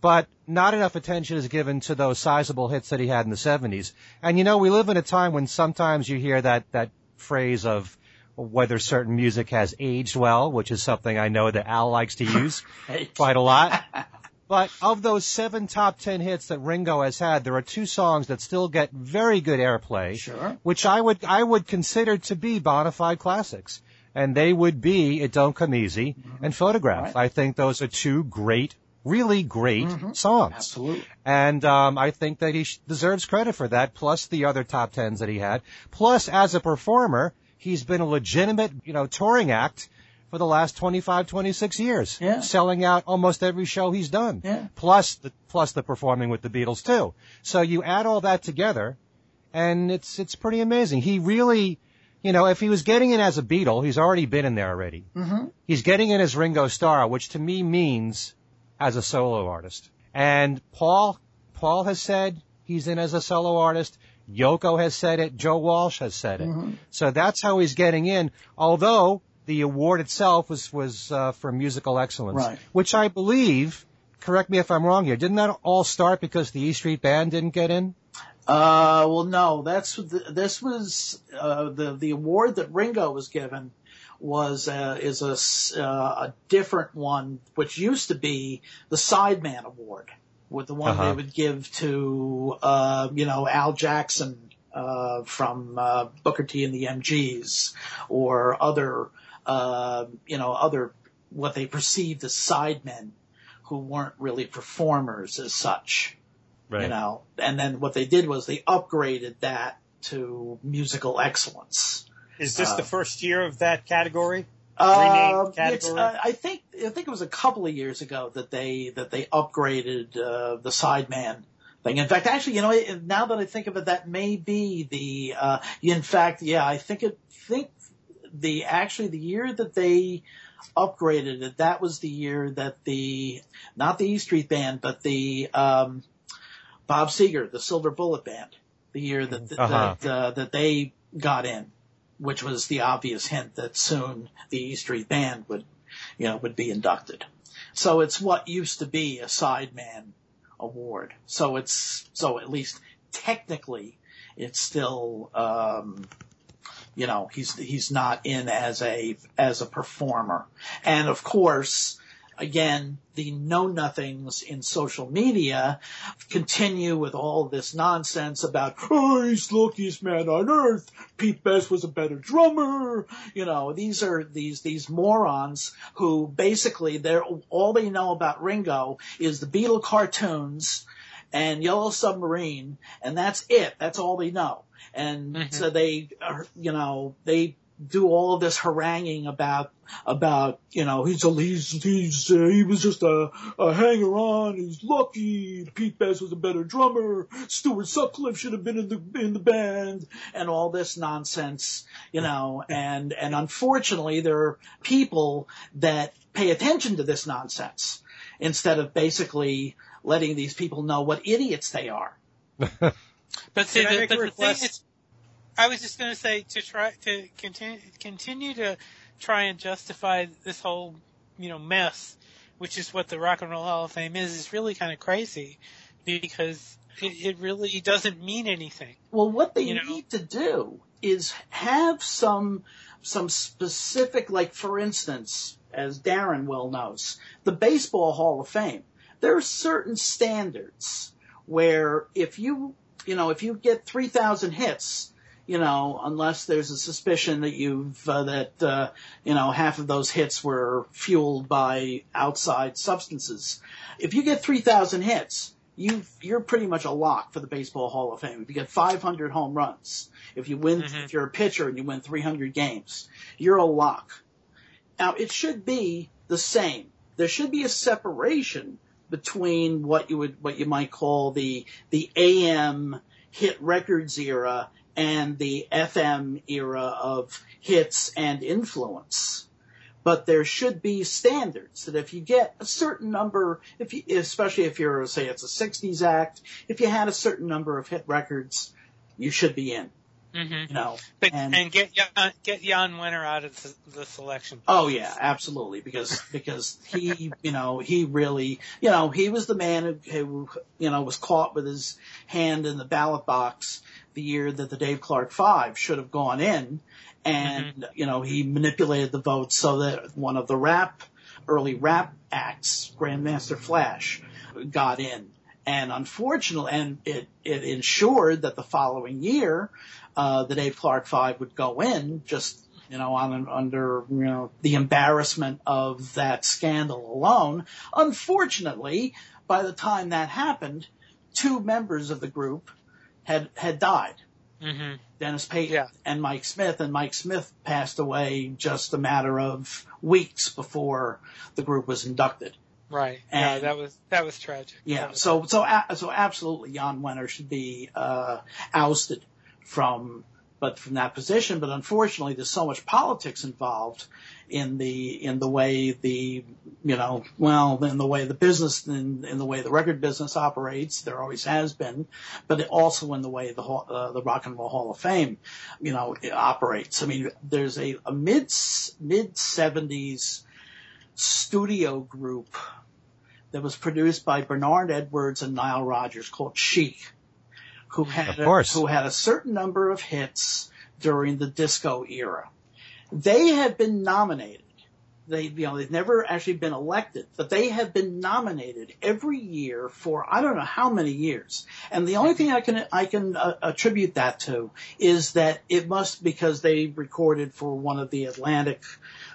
but not enough attention is given to those sizable hits that he had in the 70s. And you know, we live in a time when sometimes you hear that, that phrase of whether certain music has aged well, which is something I know that Al likes to use quite a lot. But of those seven top ten hits that Ringo has had, there are two songs that still get very good airplay, sure. which I would I would consider to be bona fide classics, and they would be "It Don't Come Easy" mm-hmm. and "Photograph." Right. I think those are two great, really great mm-hmm. songs. Absolutely. And um, I think that he sh- deserves credit for that, plus the other top tens that he had. Plus, as a performer, he's been a legitimate, you know, touring act for the last 25, 26 years. Yeah. Selling out almost every show he's done. Yeah. Plus the, plus the performing with the Beatles too. So you add all that together and it's, it's pretty amazing. He really, you know, if he was getting in as a Beatle, he's already been in there already. Mm-hmm. He's getting in as Ringo Starr, which to me means as a solo artist. And Paul, Paul has said he's in as a solo artist. Yoko has said it. Joe Walsh has said it. Mm-hmm. So that's how he's getting in. Although the award itself was was uh, for musical excellence, right. which I believe. Correct me if I'm wrong here. Didn't that all start because the E Street Band didn't get in? Uh, well, no. That's this was uh, the the award that Ringo was given was uh, is a uh, a different one, which used to be the Sideman Award, with the one uh-huh. they would give to uh, you know Al Jackson uh, from uh, Booker T and the MGs, or other uh, you know, other what they perceived as sidemen who weren't really performers as such. Right. You know, and then what they did was they upgraded that to musical excellence. Is this uh, the first year of that category? Uh, category? Uh, I think I think it was a couple of years ago that they that they upgraded uh, the sideman thing. In fact, actually, you know, now that I think of it, that may be the. Uh, in fact, yeah, I think it think the actually the year that they upgraded it, that was the year that the not the E Street Band, but the um, Bob Seger, the Silver Bullet Band, the year that uh-huh. that uh, that they got in, which was the obvious hint that soon the E Street Band would, you know, would be inducted. So it's what used to be a sideman award. So it's so at least technically it's still um, you know, he's he's not in as a as a performer. And of course, again, the know nothings in social media continue with all this nonsense about, oh, he's the luckiest man on earth. Pete Best was a better drummer. You know, these are these, these morons who basically they're, all they know about Ringo is the Beatle cartoons and Yellow Submarine and that's it. That's all they know. And mm-hmm. so they are, you know, they do all of this haranguing about about you know he's a he's he's uh, he was just a, a hanger on. He's lucky. Pete Best was a better drummer. Stuart Sutcliffe should have been in the in the band. And all this nonsense you know and and unfortunately there are people that pay attention to this nonsense instead of basically letting these people know what idiots they are. But see the, but the thing is I was just going to say to try to continue continue to try and justify this whole you know mess, which is what the Rock and Roll Hall of Fame is, is really kind of crazy because it, it really doesn't mean anything. Well, what they you know? need to do is have some some specific, like for instance, as Darren well knows, the Baseball Hall of Fame. There are certain standards where if you you know if you get three thousand hits you know, unless there's a suspicion that you've uh, that uh, you know half of those hits were fueled by outside substances. If you get 3,000 hits, you you're pretty much a lock for the Baseball Hall of Fame. If you get 500 home runs, if you win, mm-hmm. if you're a pitcher and you win 300 games, you're a lock. Now it should be the same. There should be a separation between what you would what you might call the the AM hit records era and the FM era of hits and influence. But there should be standards that if you get a certain number, if you, especially if you're, say it's a 60s act, if you had a certain number of hit records, you should be in. Mm-hmm. You know, but, and, and, get get Jan Wenner out of the, the selection. Oh yeah, absolutely, because because he, you know, he really, you know, he was the man who, who, you know, was caught with his hand in the ballot box the year that the Dave Clark Five should have gone in, and mm-hmm. you know he manipulated the votes so that one of the rap early rap acts, Grandmaster Flash, got in. And unfortunately, and it, it ensured that the following year, uh, the Dave Clark Five would go in just, you know, on under, you know, the embarrassment of that scandal alone. Unfortunately, by the time that happened, two members of the group had had died. Mm-hmm. Denis Payton yeah. and Mike Smith, and Mike Smith passed away just a matter of weeks before the group was inducted. Right. And, yeah, that was that was tragic. Yeah. Was so so so absolutely, Jan Wenner should be uh, ousted from but from that position. But unfortunately, there's so much politics involved in the in the way the you know well in the way the business in, in the way the record business operates. There always has been, but also in the way the uh, the Rock and Roll Hall of Fame you know operates. I mean, there's a, a mid mid seventies studio group that was produced by Bernard Edwards and Nile Rodgers called Chic who had a, who had a certain number of hits during the disco era. They have been nominated. They, you know, they've never actually been elected, but they have been nominated every year for I don't know how many years. And the only thing I can I can uh, attribute that to is that it must because they recorded for one of the Atlantic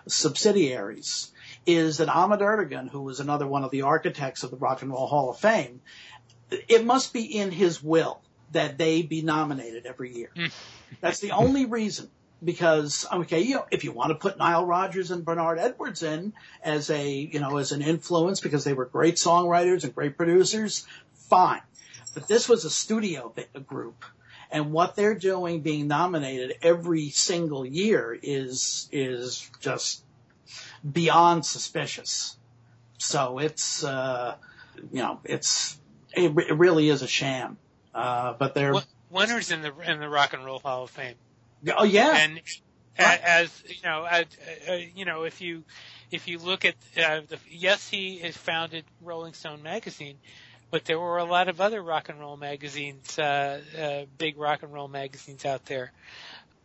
subsidiaries is that Ahmet Ertegun, who was another one of the architects of the Rock and Roll Hall of Fame, it must be in his will that they be nominated every year. Hmm. That's the only reason. Because okay, you know, if you want to put Nile Rodgers and Bernard Edwards in as a you know as an influence because they were great songwriters and great producers, fine. But this was a studio group, and what they're doing, being nominated every single year, is is just beyond suspicious. So it's uh, you know it's it, it really is a sham. Uh, but they're winners in the in the Rock and Roll Hall of Fame. Oh yeah, and as you know, as, uh, you know, if you if you look at uh, the yes, he has founded Rolling Stone magazine, but there were a lot of other rock and roll magazines, uh, uh, big rock and roll magazines out there.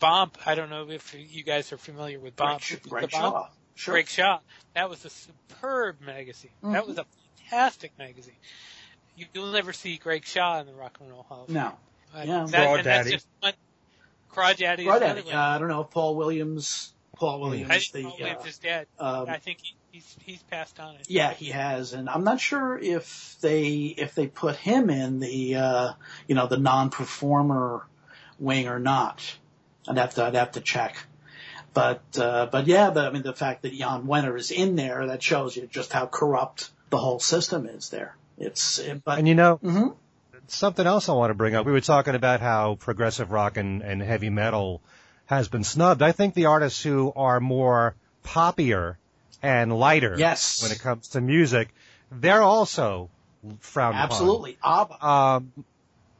Bomp, I don't know if you guys are familiar with Bomp. Greg, Greg Shaw. Sure. Greg Shaw. That was a superb magazine. That Mhm. was a fantastic magazine. You, you'll never see Greg Shaw in the Rock and Roll Hall. of Fame. No. Yeah. that, and Crawdaddy. that's just one. Crawdaddy is Right another at one. Uh, I don't know if Paul Williams. Paul Williams. I think the, Paul Williams uh, is dead. um, I think he, he's he's passed on it. Yeah, he has, and I'm not sure if they if they put him in the uh, you know the non-performer wing or not. I'd have to I'd have to check. But uh, but yeah, the, I mean the fact that Jan Wenner is in there that shows you just how corrupt the whole system is there. It's but And you know, Mhm. something else I want to bring up. We were talking about how progressive rock and, and heavy metal has been snubbed. I think the artists who are more poppier and lighter Yes. when it comes to music, they're also frowned absolutely ABBA. Um,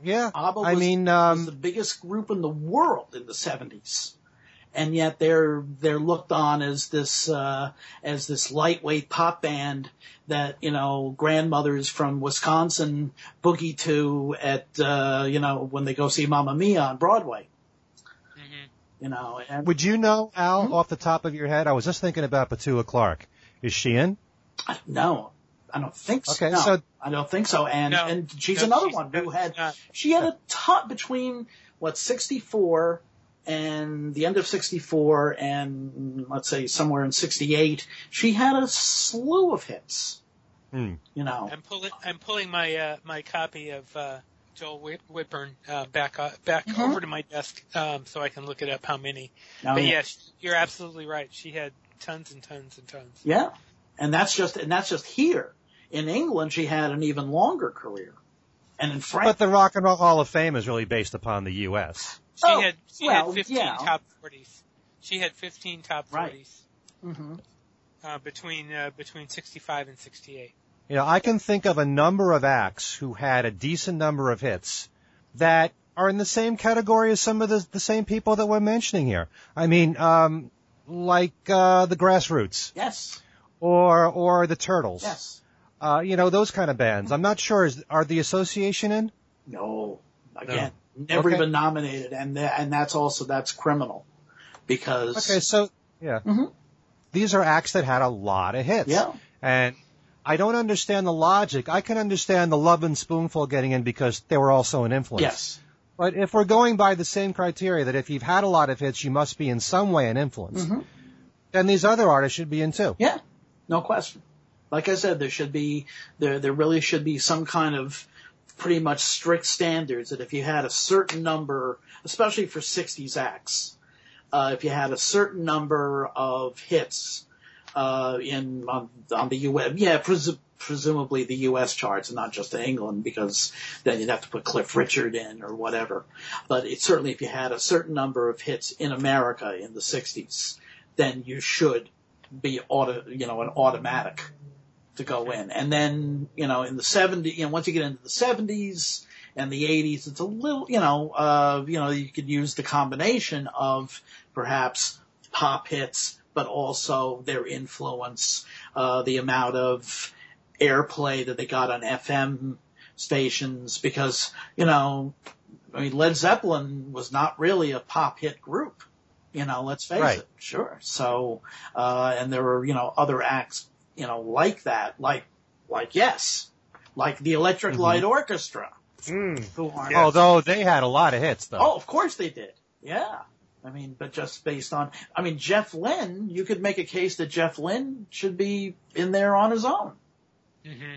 yeah, ABBA was, I mean, was the um, biggest group in the world in the 70s. And yet they're, they're looked on as this, uh, as this lightweight pop band that, you know, grandmothers from Wisconsin boogie to at, uh, you know, when they go see Mamma Mia on Broadway, hmm you know, and would you know, Al, Mhm. off the top of your head? I was just thinking about Petula Clark. Is she in? No, I don't think so. Okay, No, so- I don't think so. And, No, and she's no, another she's- one who had, she's she had a top between what 64 and the end of 64 and let's say somewhere in 68 she had a slew of hits Hmm. you know I'm pulling I'm pulling my uh, my copy of uh, Joel Whit- Whitburn uh, back uh, back Mhm. over to my desk um, so I can look it up how many. Now, but yes, you're absolutely right. She had tons and tons and tons. yeah and that's just and that's just here in England she had an even longer career and in France But the Rock and Roll Hall of Fame is really based upon the U.S. She Oh, had she well, had 15 yeah. top 40s. She had 15 top 40s Right. hmm uh, between uh, between 65 and 68. You know, I can think of a number of acts who had a decent number of hits that are in the same category as some of the, the same people that we're mentioning here. I mean, um, like uh, the Grassroots yes or or the Turtles. yes Uh, you know, those kind of bands. I'm not sure. Is, are the Association in? no again never Okay. even nominated and tha- and that's also that's criminal because Okay, so yeah, Mhm. these are acts that had a lot of hits. yeah And I don't understand the logic. I can understand the Lovin' Spoonful getting in because they were also an influence. yes But if we're going by the same criteria that if you've had a lot of hits, you must be in some way an influence, Mhm. then these other artists should be in too. Yeah, no question. Like I said, there should be there there really should be some kind of pretty much strict standards that if you had a certain number, especially for '60s acts, uh, if you had a certain number of hits uh, in on, on the U.S. Yeah, presu- presumably the U.S. charts, and not just England, because then you'd have to put Cliff Richard in or whatever. But it, certainly, if you had a certain number of hits in America in the '60s, then you should be auto, you know, an automatic to go in. And then, you know, in the 70s, you know, once you get into the 70s and the 80s, it's a little, you know, uh, you know, you could use the combination of perhaps pop hits, but also their influence, uh, the amount of airplay that they got on FM stations because, you know, I mean, Led Zeppelin was not really a pop hit group. You know, let's face Right. it. Sure. So, uh, and there were, you know, other acts, you know, like that, like, like yes, like the Electric Mhm. Light Orchestra, Mm. who aren't. Although they had a lot of hits though. Oh, of course they did. Yeah. I mean, but just based on, I mean, Jeff Lynne, you could make a case that Jeff Lynne should be in there on his own. hmm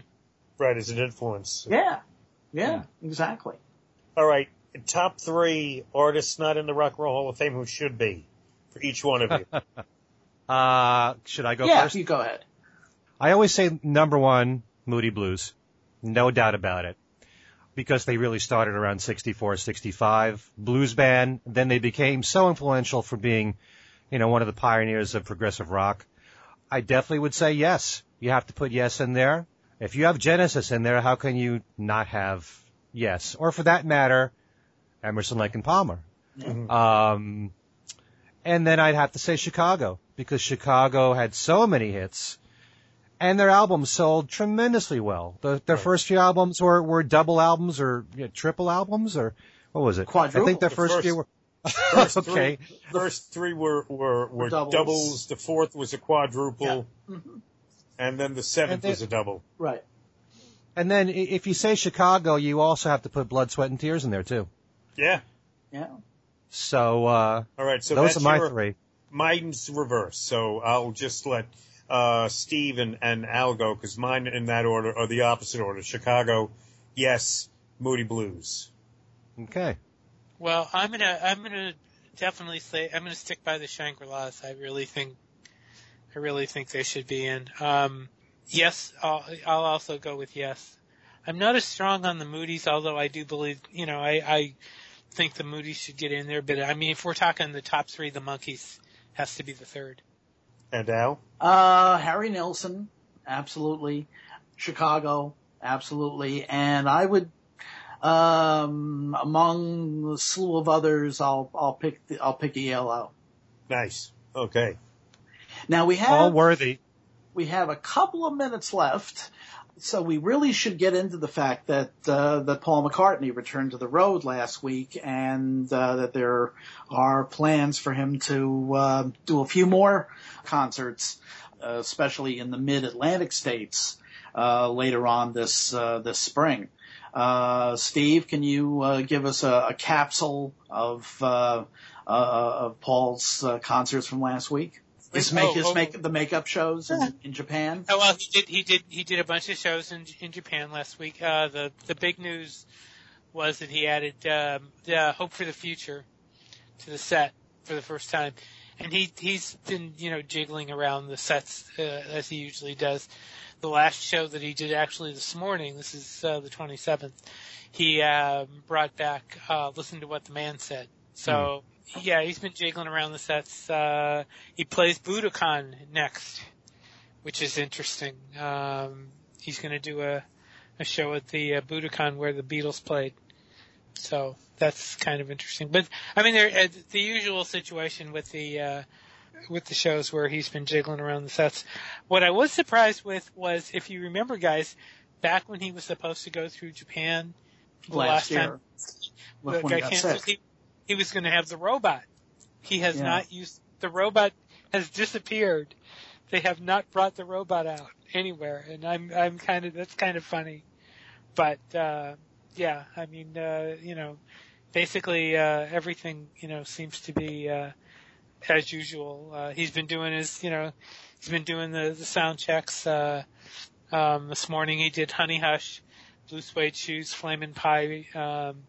Right, as an influence. Yeah. Yeah, exactly. All right, top three artists not in the Rock and Roll Hall of Fame who should be for each one of you. Uh, should I go yeah, first? you go ahead. I always say number one, Moody Blues. No doubt about it. Because they really started around 64, 65. Blues band. Then they became so influential for being, you know, one of the pioneers of progressive rock. I definitely would say yes. You have to put yes in there. If you have Genesis in there, how can you not have yes? Or for that matter, Emerson, Lake and Palmer. Mhm. Um, and then I'd have to say Chicago because Chicago had so many hits and their albums sold tremendously well. The, their Right. first few albums were, were double albums or you know, triple albums or what was it? Quadruple. I think their The first, first- few were, First okay. Three, first three were were, were Doubles. doubles. The fourth was a quadruple, Mhm. and then the seventh then- was a double. Right. And then if you say Chicago, you also have to put Blood, Sweat, and Tears in there too. Yeah. Yeah. So uh, All right. So those that's are my your, three. Mine's reverse. So I'll just let uh, Steve and, and Al go because mine in that order are the opposite order. Chicago, yes. Moody Blues. Okay. Well, I'm gonna I'm gonna definitely say I'm gonna stick by the Shangri-Las. I really think I really think they should be in. Um, yes, I'll, I'll also go with yes. I'm not as strong on the Moody's, although I do believe you know I, I think the Moody's should get in there. But I mean, if we're talking the top three, the Monkees has to be the third. And Al? Uh, Harry Nilsson, absolutely. Chicago, absolutely. And I would, um, among the slew of others, I'll, I'll pick, the, I'll pick ELO. Nice. Okay. Now we have, All worthy. we have a couple of minutes left. So we really should get into the fact that uh, that Paul McCartney returned to the road last week, and uh, that there are plans for him to uh, do a few more concerts, uh, especially in the Mid-Atlantic states uh, later on this uh, this spring. Uh, Steve, can you uh, give us a, a capsule of of Paul's concerts from last week? His make Oh, his oh. make the makeup shows in, in Japan. Oh well, he did. He did. He did a bunch of shows in in Japan last week. Uh, the the big news was that he added um, the Hope for the Future to the set for the first time, and he he's been you know jiggling around the sets uh, as he usually does. The last show that he did actually this morning, this is uh, the 27th, he um, brought back uh, "Listen to What the Man Said." So. Yeah, he's been jiggling around the sets. Uh, he plays Budokan next which is interesting. Um, he's going to do a, a show at the uh, Budokan where the Beatles played. So that's kind of interesting. But I mean, there uh, the usual situation with the uh, with the shows where he's been jiggling around the sets. What I was surprised with was, if you remember, guys, back when he was supposed to go through Japan last last, year time the he guy canceled, he, he was going to have the robot. He has Yeah. not used the robot has disappeared. They have not brought the robot out anywhere, and I'm I'm kind of that's kind of funny, but uh, yeah, I mean uh, you know, basically uh, everything you know seems to be uh, as usual. Uh, he's been doing his you know he's been doing the the sound checks. Uh, um, this morning he did Honey Hush, Blue Suede Shoes, Flamin' Pie. Um,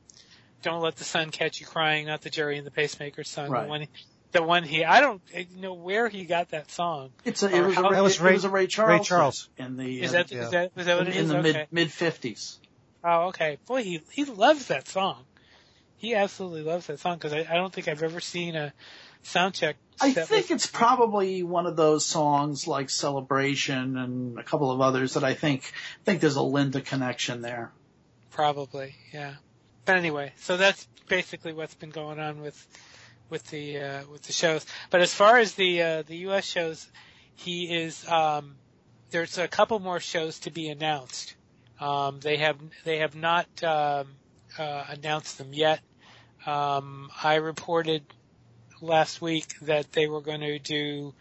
don't let the sun catch you crying, not the Gerry and the Pacemaker song. Right. The one, the one he, I don't know where he got that song. It's a, it was a, That Ray, was it Ray- was a Ray Charles. Charles. in the Is uh, that, yeah. is that, is that what in, it in the okay. mid mid fifties. Oh, okay. Boy, he, he loves that song. He absolutely loves that song because I, I don't think I've ever seen a sound check. I think with- it's probably one of those songs like Celebration and a couple of others that I think think there's a Linda connection there. Probably, yeah. But anyway, so that's basically what's been going on with with the uh, with the shows. But as far as the uh, the U.S. shows, he is um, there's a couple more shows to be announced. Um, they have they have not um, uh, announced them yet. Um, I reported last week that they were going to do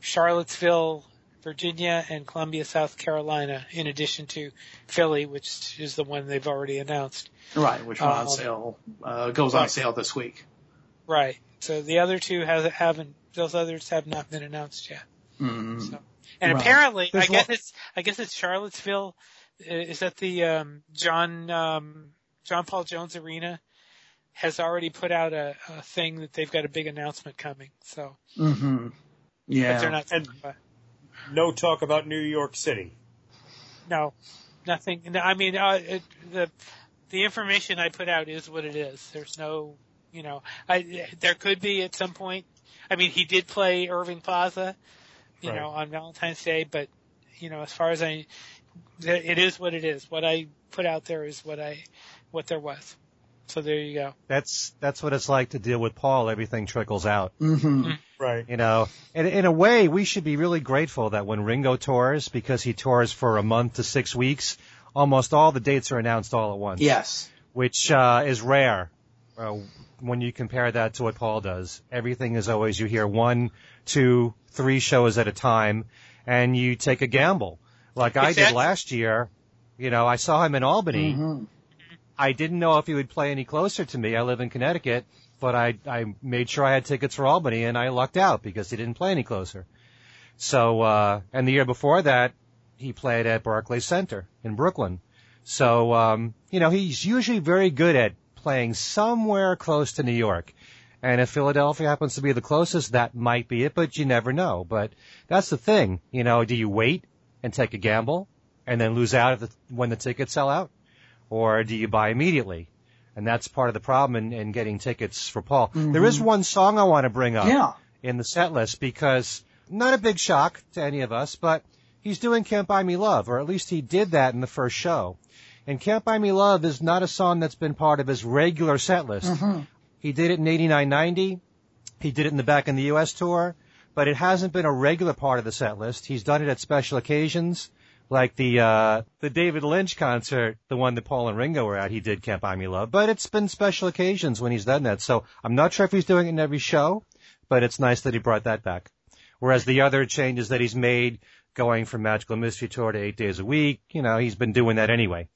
Charlottesville, Virginia, and Columbia, South Carolina, in addition to Philly, which is the one they've already announced. Right, which went on Um, sale uh, goes on sale this week. Right. So the other two has, haven't; those others have not been announced yet. Mm. So, and Right. apparently, I guess one- it's I guess it's Charlottesville. Uh, Is that the um, John um, John Paul Jones Arena? Has already put out a, a thing that they've got a big announcement coming. So, hmm but Yeah. they're not. And- No talk about New York City. No, nothing. no, I mean, uh, it, the the information I put out is what it is. There's no, you know, I there could be at some point. I mean, he did play Irving Plaza, you Right. know, on Valentine's Day, but you know, as far as I, it is what it is. What I put out there is what I, what there was. So there you go. That's that's what it's like to deal with Paul. Everything trickles out. hmm Right. You know, and in a way, we should be really grateful that when Ringo tours, because he tours for a month to six weeks, almost all the dates are announced all at once. Yes. Which uh, is rare. Uh, when you compare that to what Paul does. Everything is always you hear one, two, three shows at a time, and you take a gamble. Like I did last year. You know, I saw him in Albany. Mm-hmm. I didn't know if he would play any closer to me. I live in Connecticut, but I I made sure I had tickets for Albany, and I lucked out because he didn't play any closer. So, uh, and the year before that, he played at Barclays Center in Brooklyn. So, um, you know, he's usually very good at playing somewhere close to New York. And if Philadelphia happens to be the closest, that might be it, but you never know. But that's the thing. You know, do you wait and take a gamble and then lose out if the, when the tickets sell out? Or do you buy immediately? And that's part of the problem in, in getting tickets for Paul. Mm-hmm. There is one song I want to bring up yeah. in the set list because not a big shock to any of us, but he's doing Can't Buy Me Love, or at least he did that in the first show. And Can't Buy Me Love is not a song that's been part of his regular set list. Mm-hmm. He did it in 89-90. He did it in the back in the U.S. tour, but it hasn't been a regular part of the set list. He's done it at special occasions, like the uh, the David Lynch concert, the one that Paul and Ringo were at. He did Can't Buy Me Love, but it's been special occasions when he's done that. So I'm not sure if he's doing it in every show, but it's nice that he brought that back. Whereas the other changes that he's made, going from Magical Mystery Tour to eight days a week, you know, he's been doing that anyway.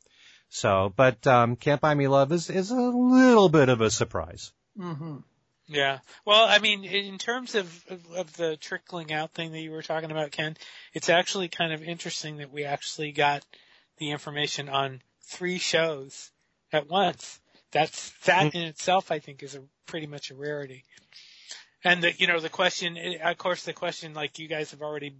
So, but um, Can't Buy Me Love is is a little bit of a surprise. Mm-hmm. Yeah. Well, I mean, in terms of, of, of the trickling out thing that you were talking about, Ken, it's actually kind of interesting that we actually got the information on three shows at once. That's that in itself, I think, is a pretty much a rarity. And the, you know, the question, eh, of course, the question, like you guys have already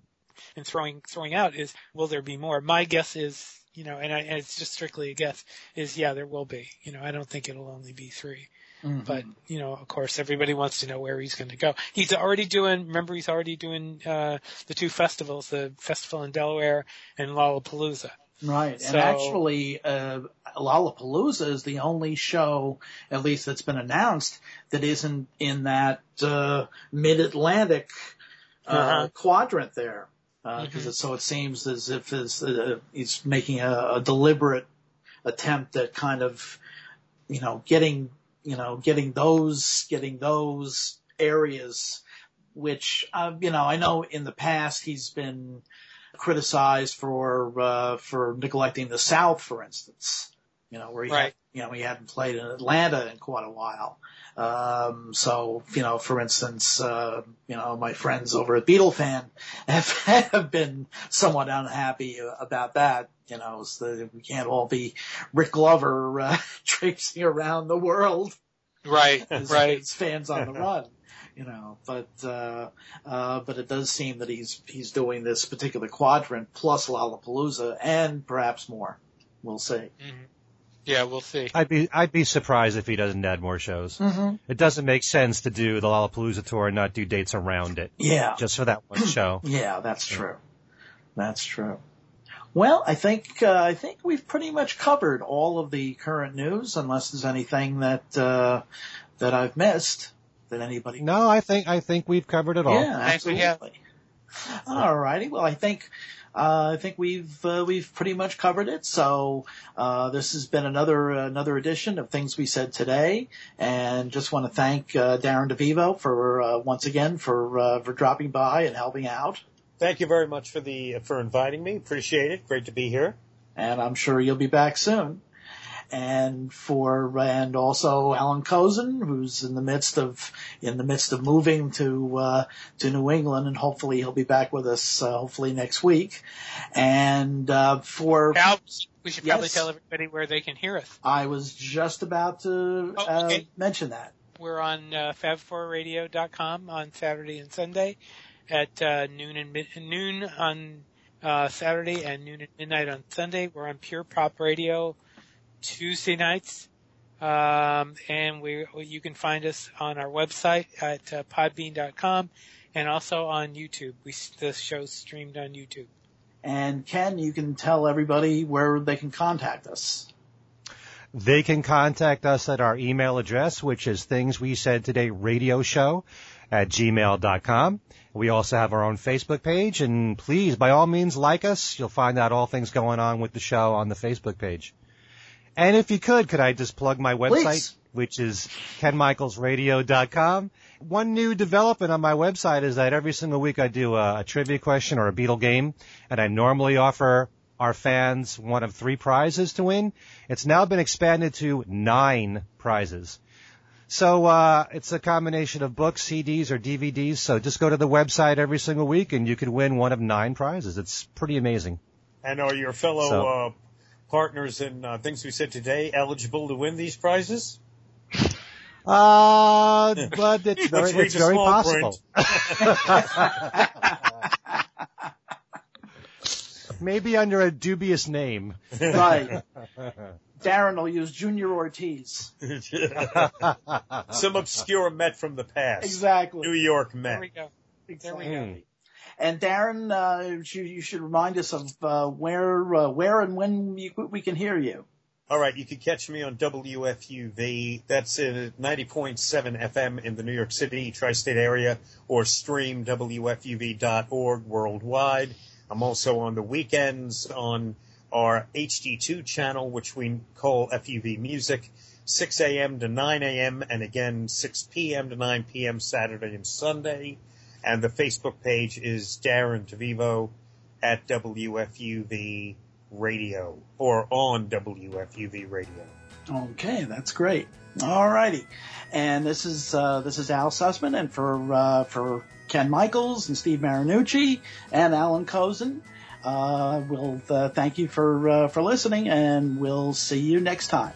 been throwing throwing out, is will there be more? My guess is, you know, and, I, and it's just strictly a guess, is yeah, there will be. You know, I don't think it'll only be 3 mm-hmm. But you know, of course, everybody wants to know where he's going to go. He's already doing. Remember, he's already doing uh, the two festivals: the festival in Delaware and Lollapalooza. Right, so, and actually, uh, Lollapalooza is the only show, at least that's been announced, that isn't in that uh, mid-Atlantic uh, uh-huh. quadrant there. Because uh, mm-hmm. so it seems as if it's, uh, he's making a, a deliberate attempt at kind of, you know, getting, you know, getting those, getting those areas, which, uh, you know, I know in the past he's been criticized for uh, for neglecting the South, for instance. You know, where he right. had, you know he hadn't played in Atlanta in quite a while. Um, so you know, for instance, uh, you know, my friends over at Beatlefan have, have been somewhat unhappy about that. You know, so we can't all be Rick Glover uh, traipsing around the world. Right, as, right. As fans on the run you know, but uh, uh, but it does seem that he's he's doing this particular quadrant plus Lollapalooza and perhaps more. We'll see. Mm-hmm. Yeah, we'll see. I'd be I'd be surprised if he doesn't add more shows. Mm-hmm. It doesn't make sense to do the Lollapalooza tour and not do dates around it. Yeah, just for that one show. yeah, that's true. That's true. Well, I think uh, I think we've pretty much covered all of the current news, unless there's anything that uh, that I've missed that anybody. No, I think I think we've covered it all. Yeah, absolutely. All righty. Well, I think I think we've uh, we've pretty much covered it. So uh, this has been another another edition of things we said today, and just want to thank uh, Darren DeVivo for uh, once again for uh, for dropping by and helping out. Thank you very much for the for inviting me. Appreciate it. Great to be here. And I'm sure you'll be back soon and for and also Alan Kozinn, who's in the midst of in the midst of moving to uh, to New England, and hopefully he'll be back with us uh, hopefully next week. And uh, for we should probably yes, tell everybody where they can hear us. I was just about to oh, okay. Uh, mention that. We're on uh, fab4radio.com on Saturday and Sunday at uh, noon and mid- noon on uh, Saturday and noon and midnight on Sunday. We're on Pure Pop Radio Tuesday nights. Um, and we, you can find us on our website at uh, podbean.com and also on YouTube. We, the show's streamed on YouTube. And Ken, you can tell everybody where they can contact us. They can contact us at our email address, which is things we said today radio show at gmail.com. We also have our own Facebook page and please, by all means, like us. You'll find out all things going on with the show on the Facebook page. And if you could, could I just plug my website? Please. which is kenmichaelsradio.com. One new development on my website is that every single week I do a, a trivia question or a Beatle game, and I normally offer our fans one of three prizes to win. It's now been expanded to nine prizes. So uh, it's a combination of books, CDs, or DVDs. So just go to the website every single week, and you can win one of nine prizes. It's pretty amazing. And are your fellow So- uh, partners in uh, things we said today eligible to win these prizes? Uh, but it's very, it's very possible. Maybe under a dubious name. Right. Darren will use Junior Ortiz. Some obscure Met from the past. Exactly. New York Met. There Met. we go. There we go. And Darren, uh, you, you should remind us of uh, where, uh, where and when you, we can hear you. All right, you can catch me on WFUV. That's at 90.7 FM in the New York City tri-state area, or stream WFUV.org worldwide. I'm also on the weekends on our HD2 channel, which we call FUV Music, 6 a.m. to 9 a.m. and again 6 p.m. to 9 p.m. Saturday and Sunday. And the Facebook page is Darren DeVivo at WFUV Radio or on WFUV Radio. Okay, that's great. All righty. And this is, uh, this is Al Sussman and for, uh, for Ken Michaels and Steve Marinucci and Alan Kozinn, uh, we'll, uh, thank you for, uh, for listening and we'll see you next time.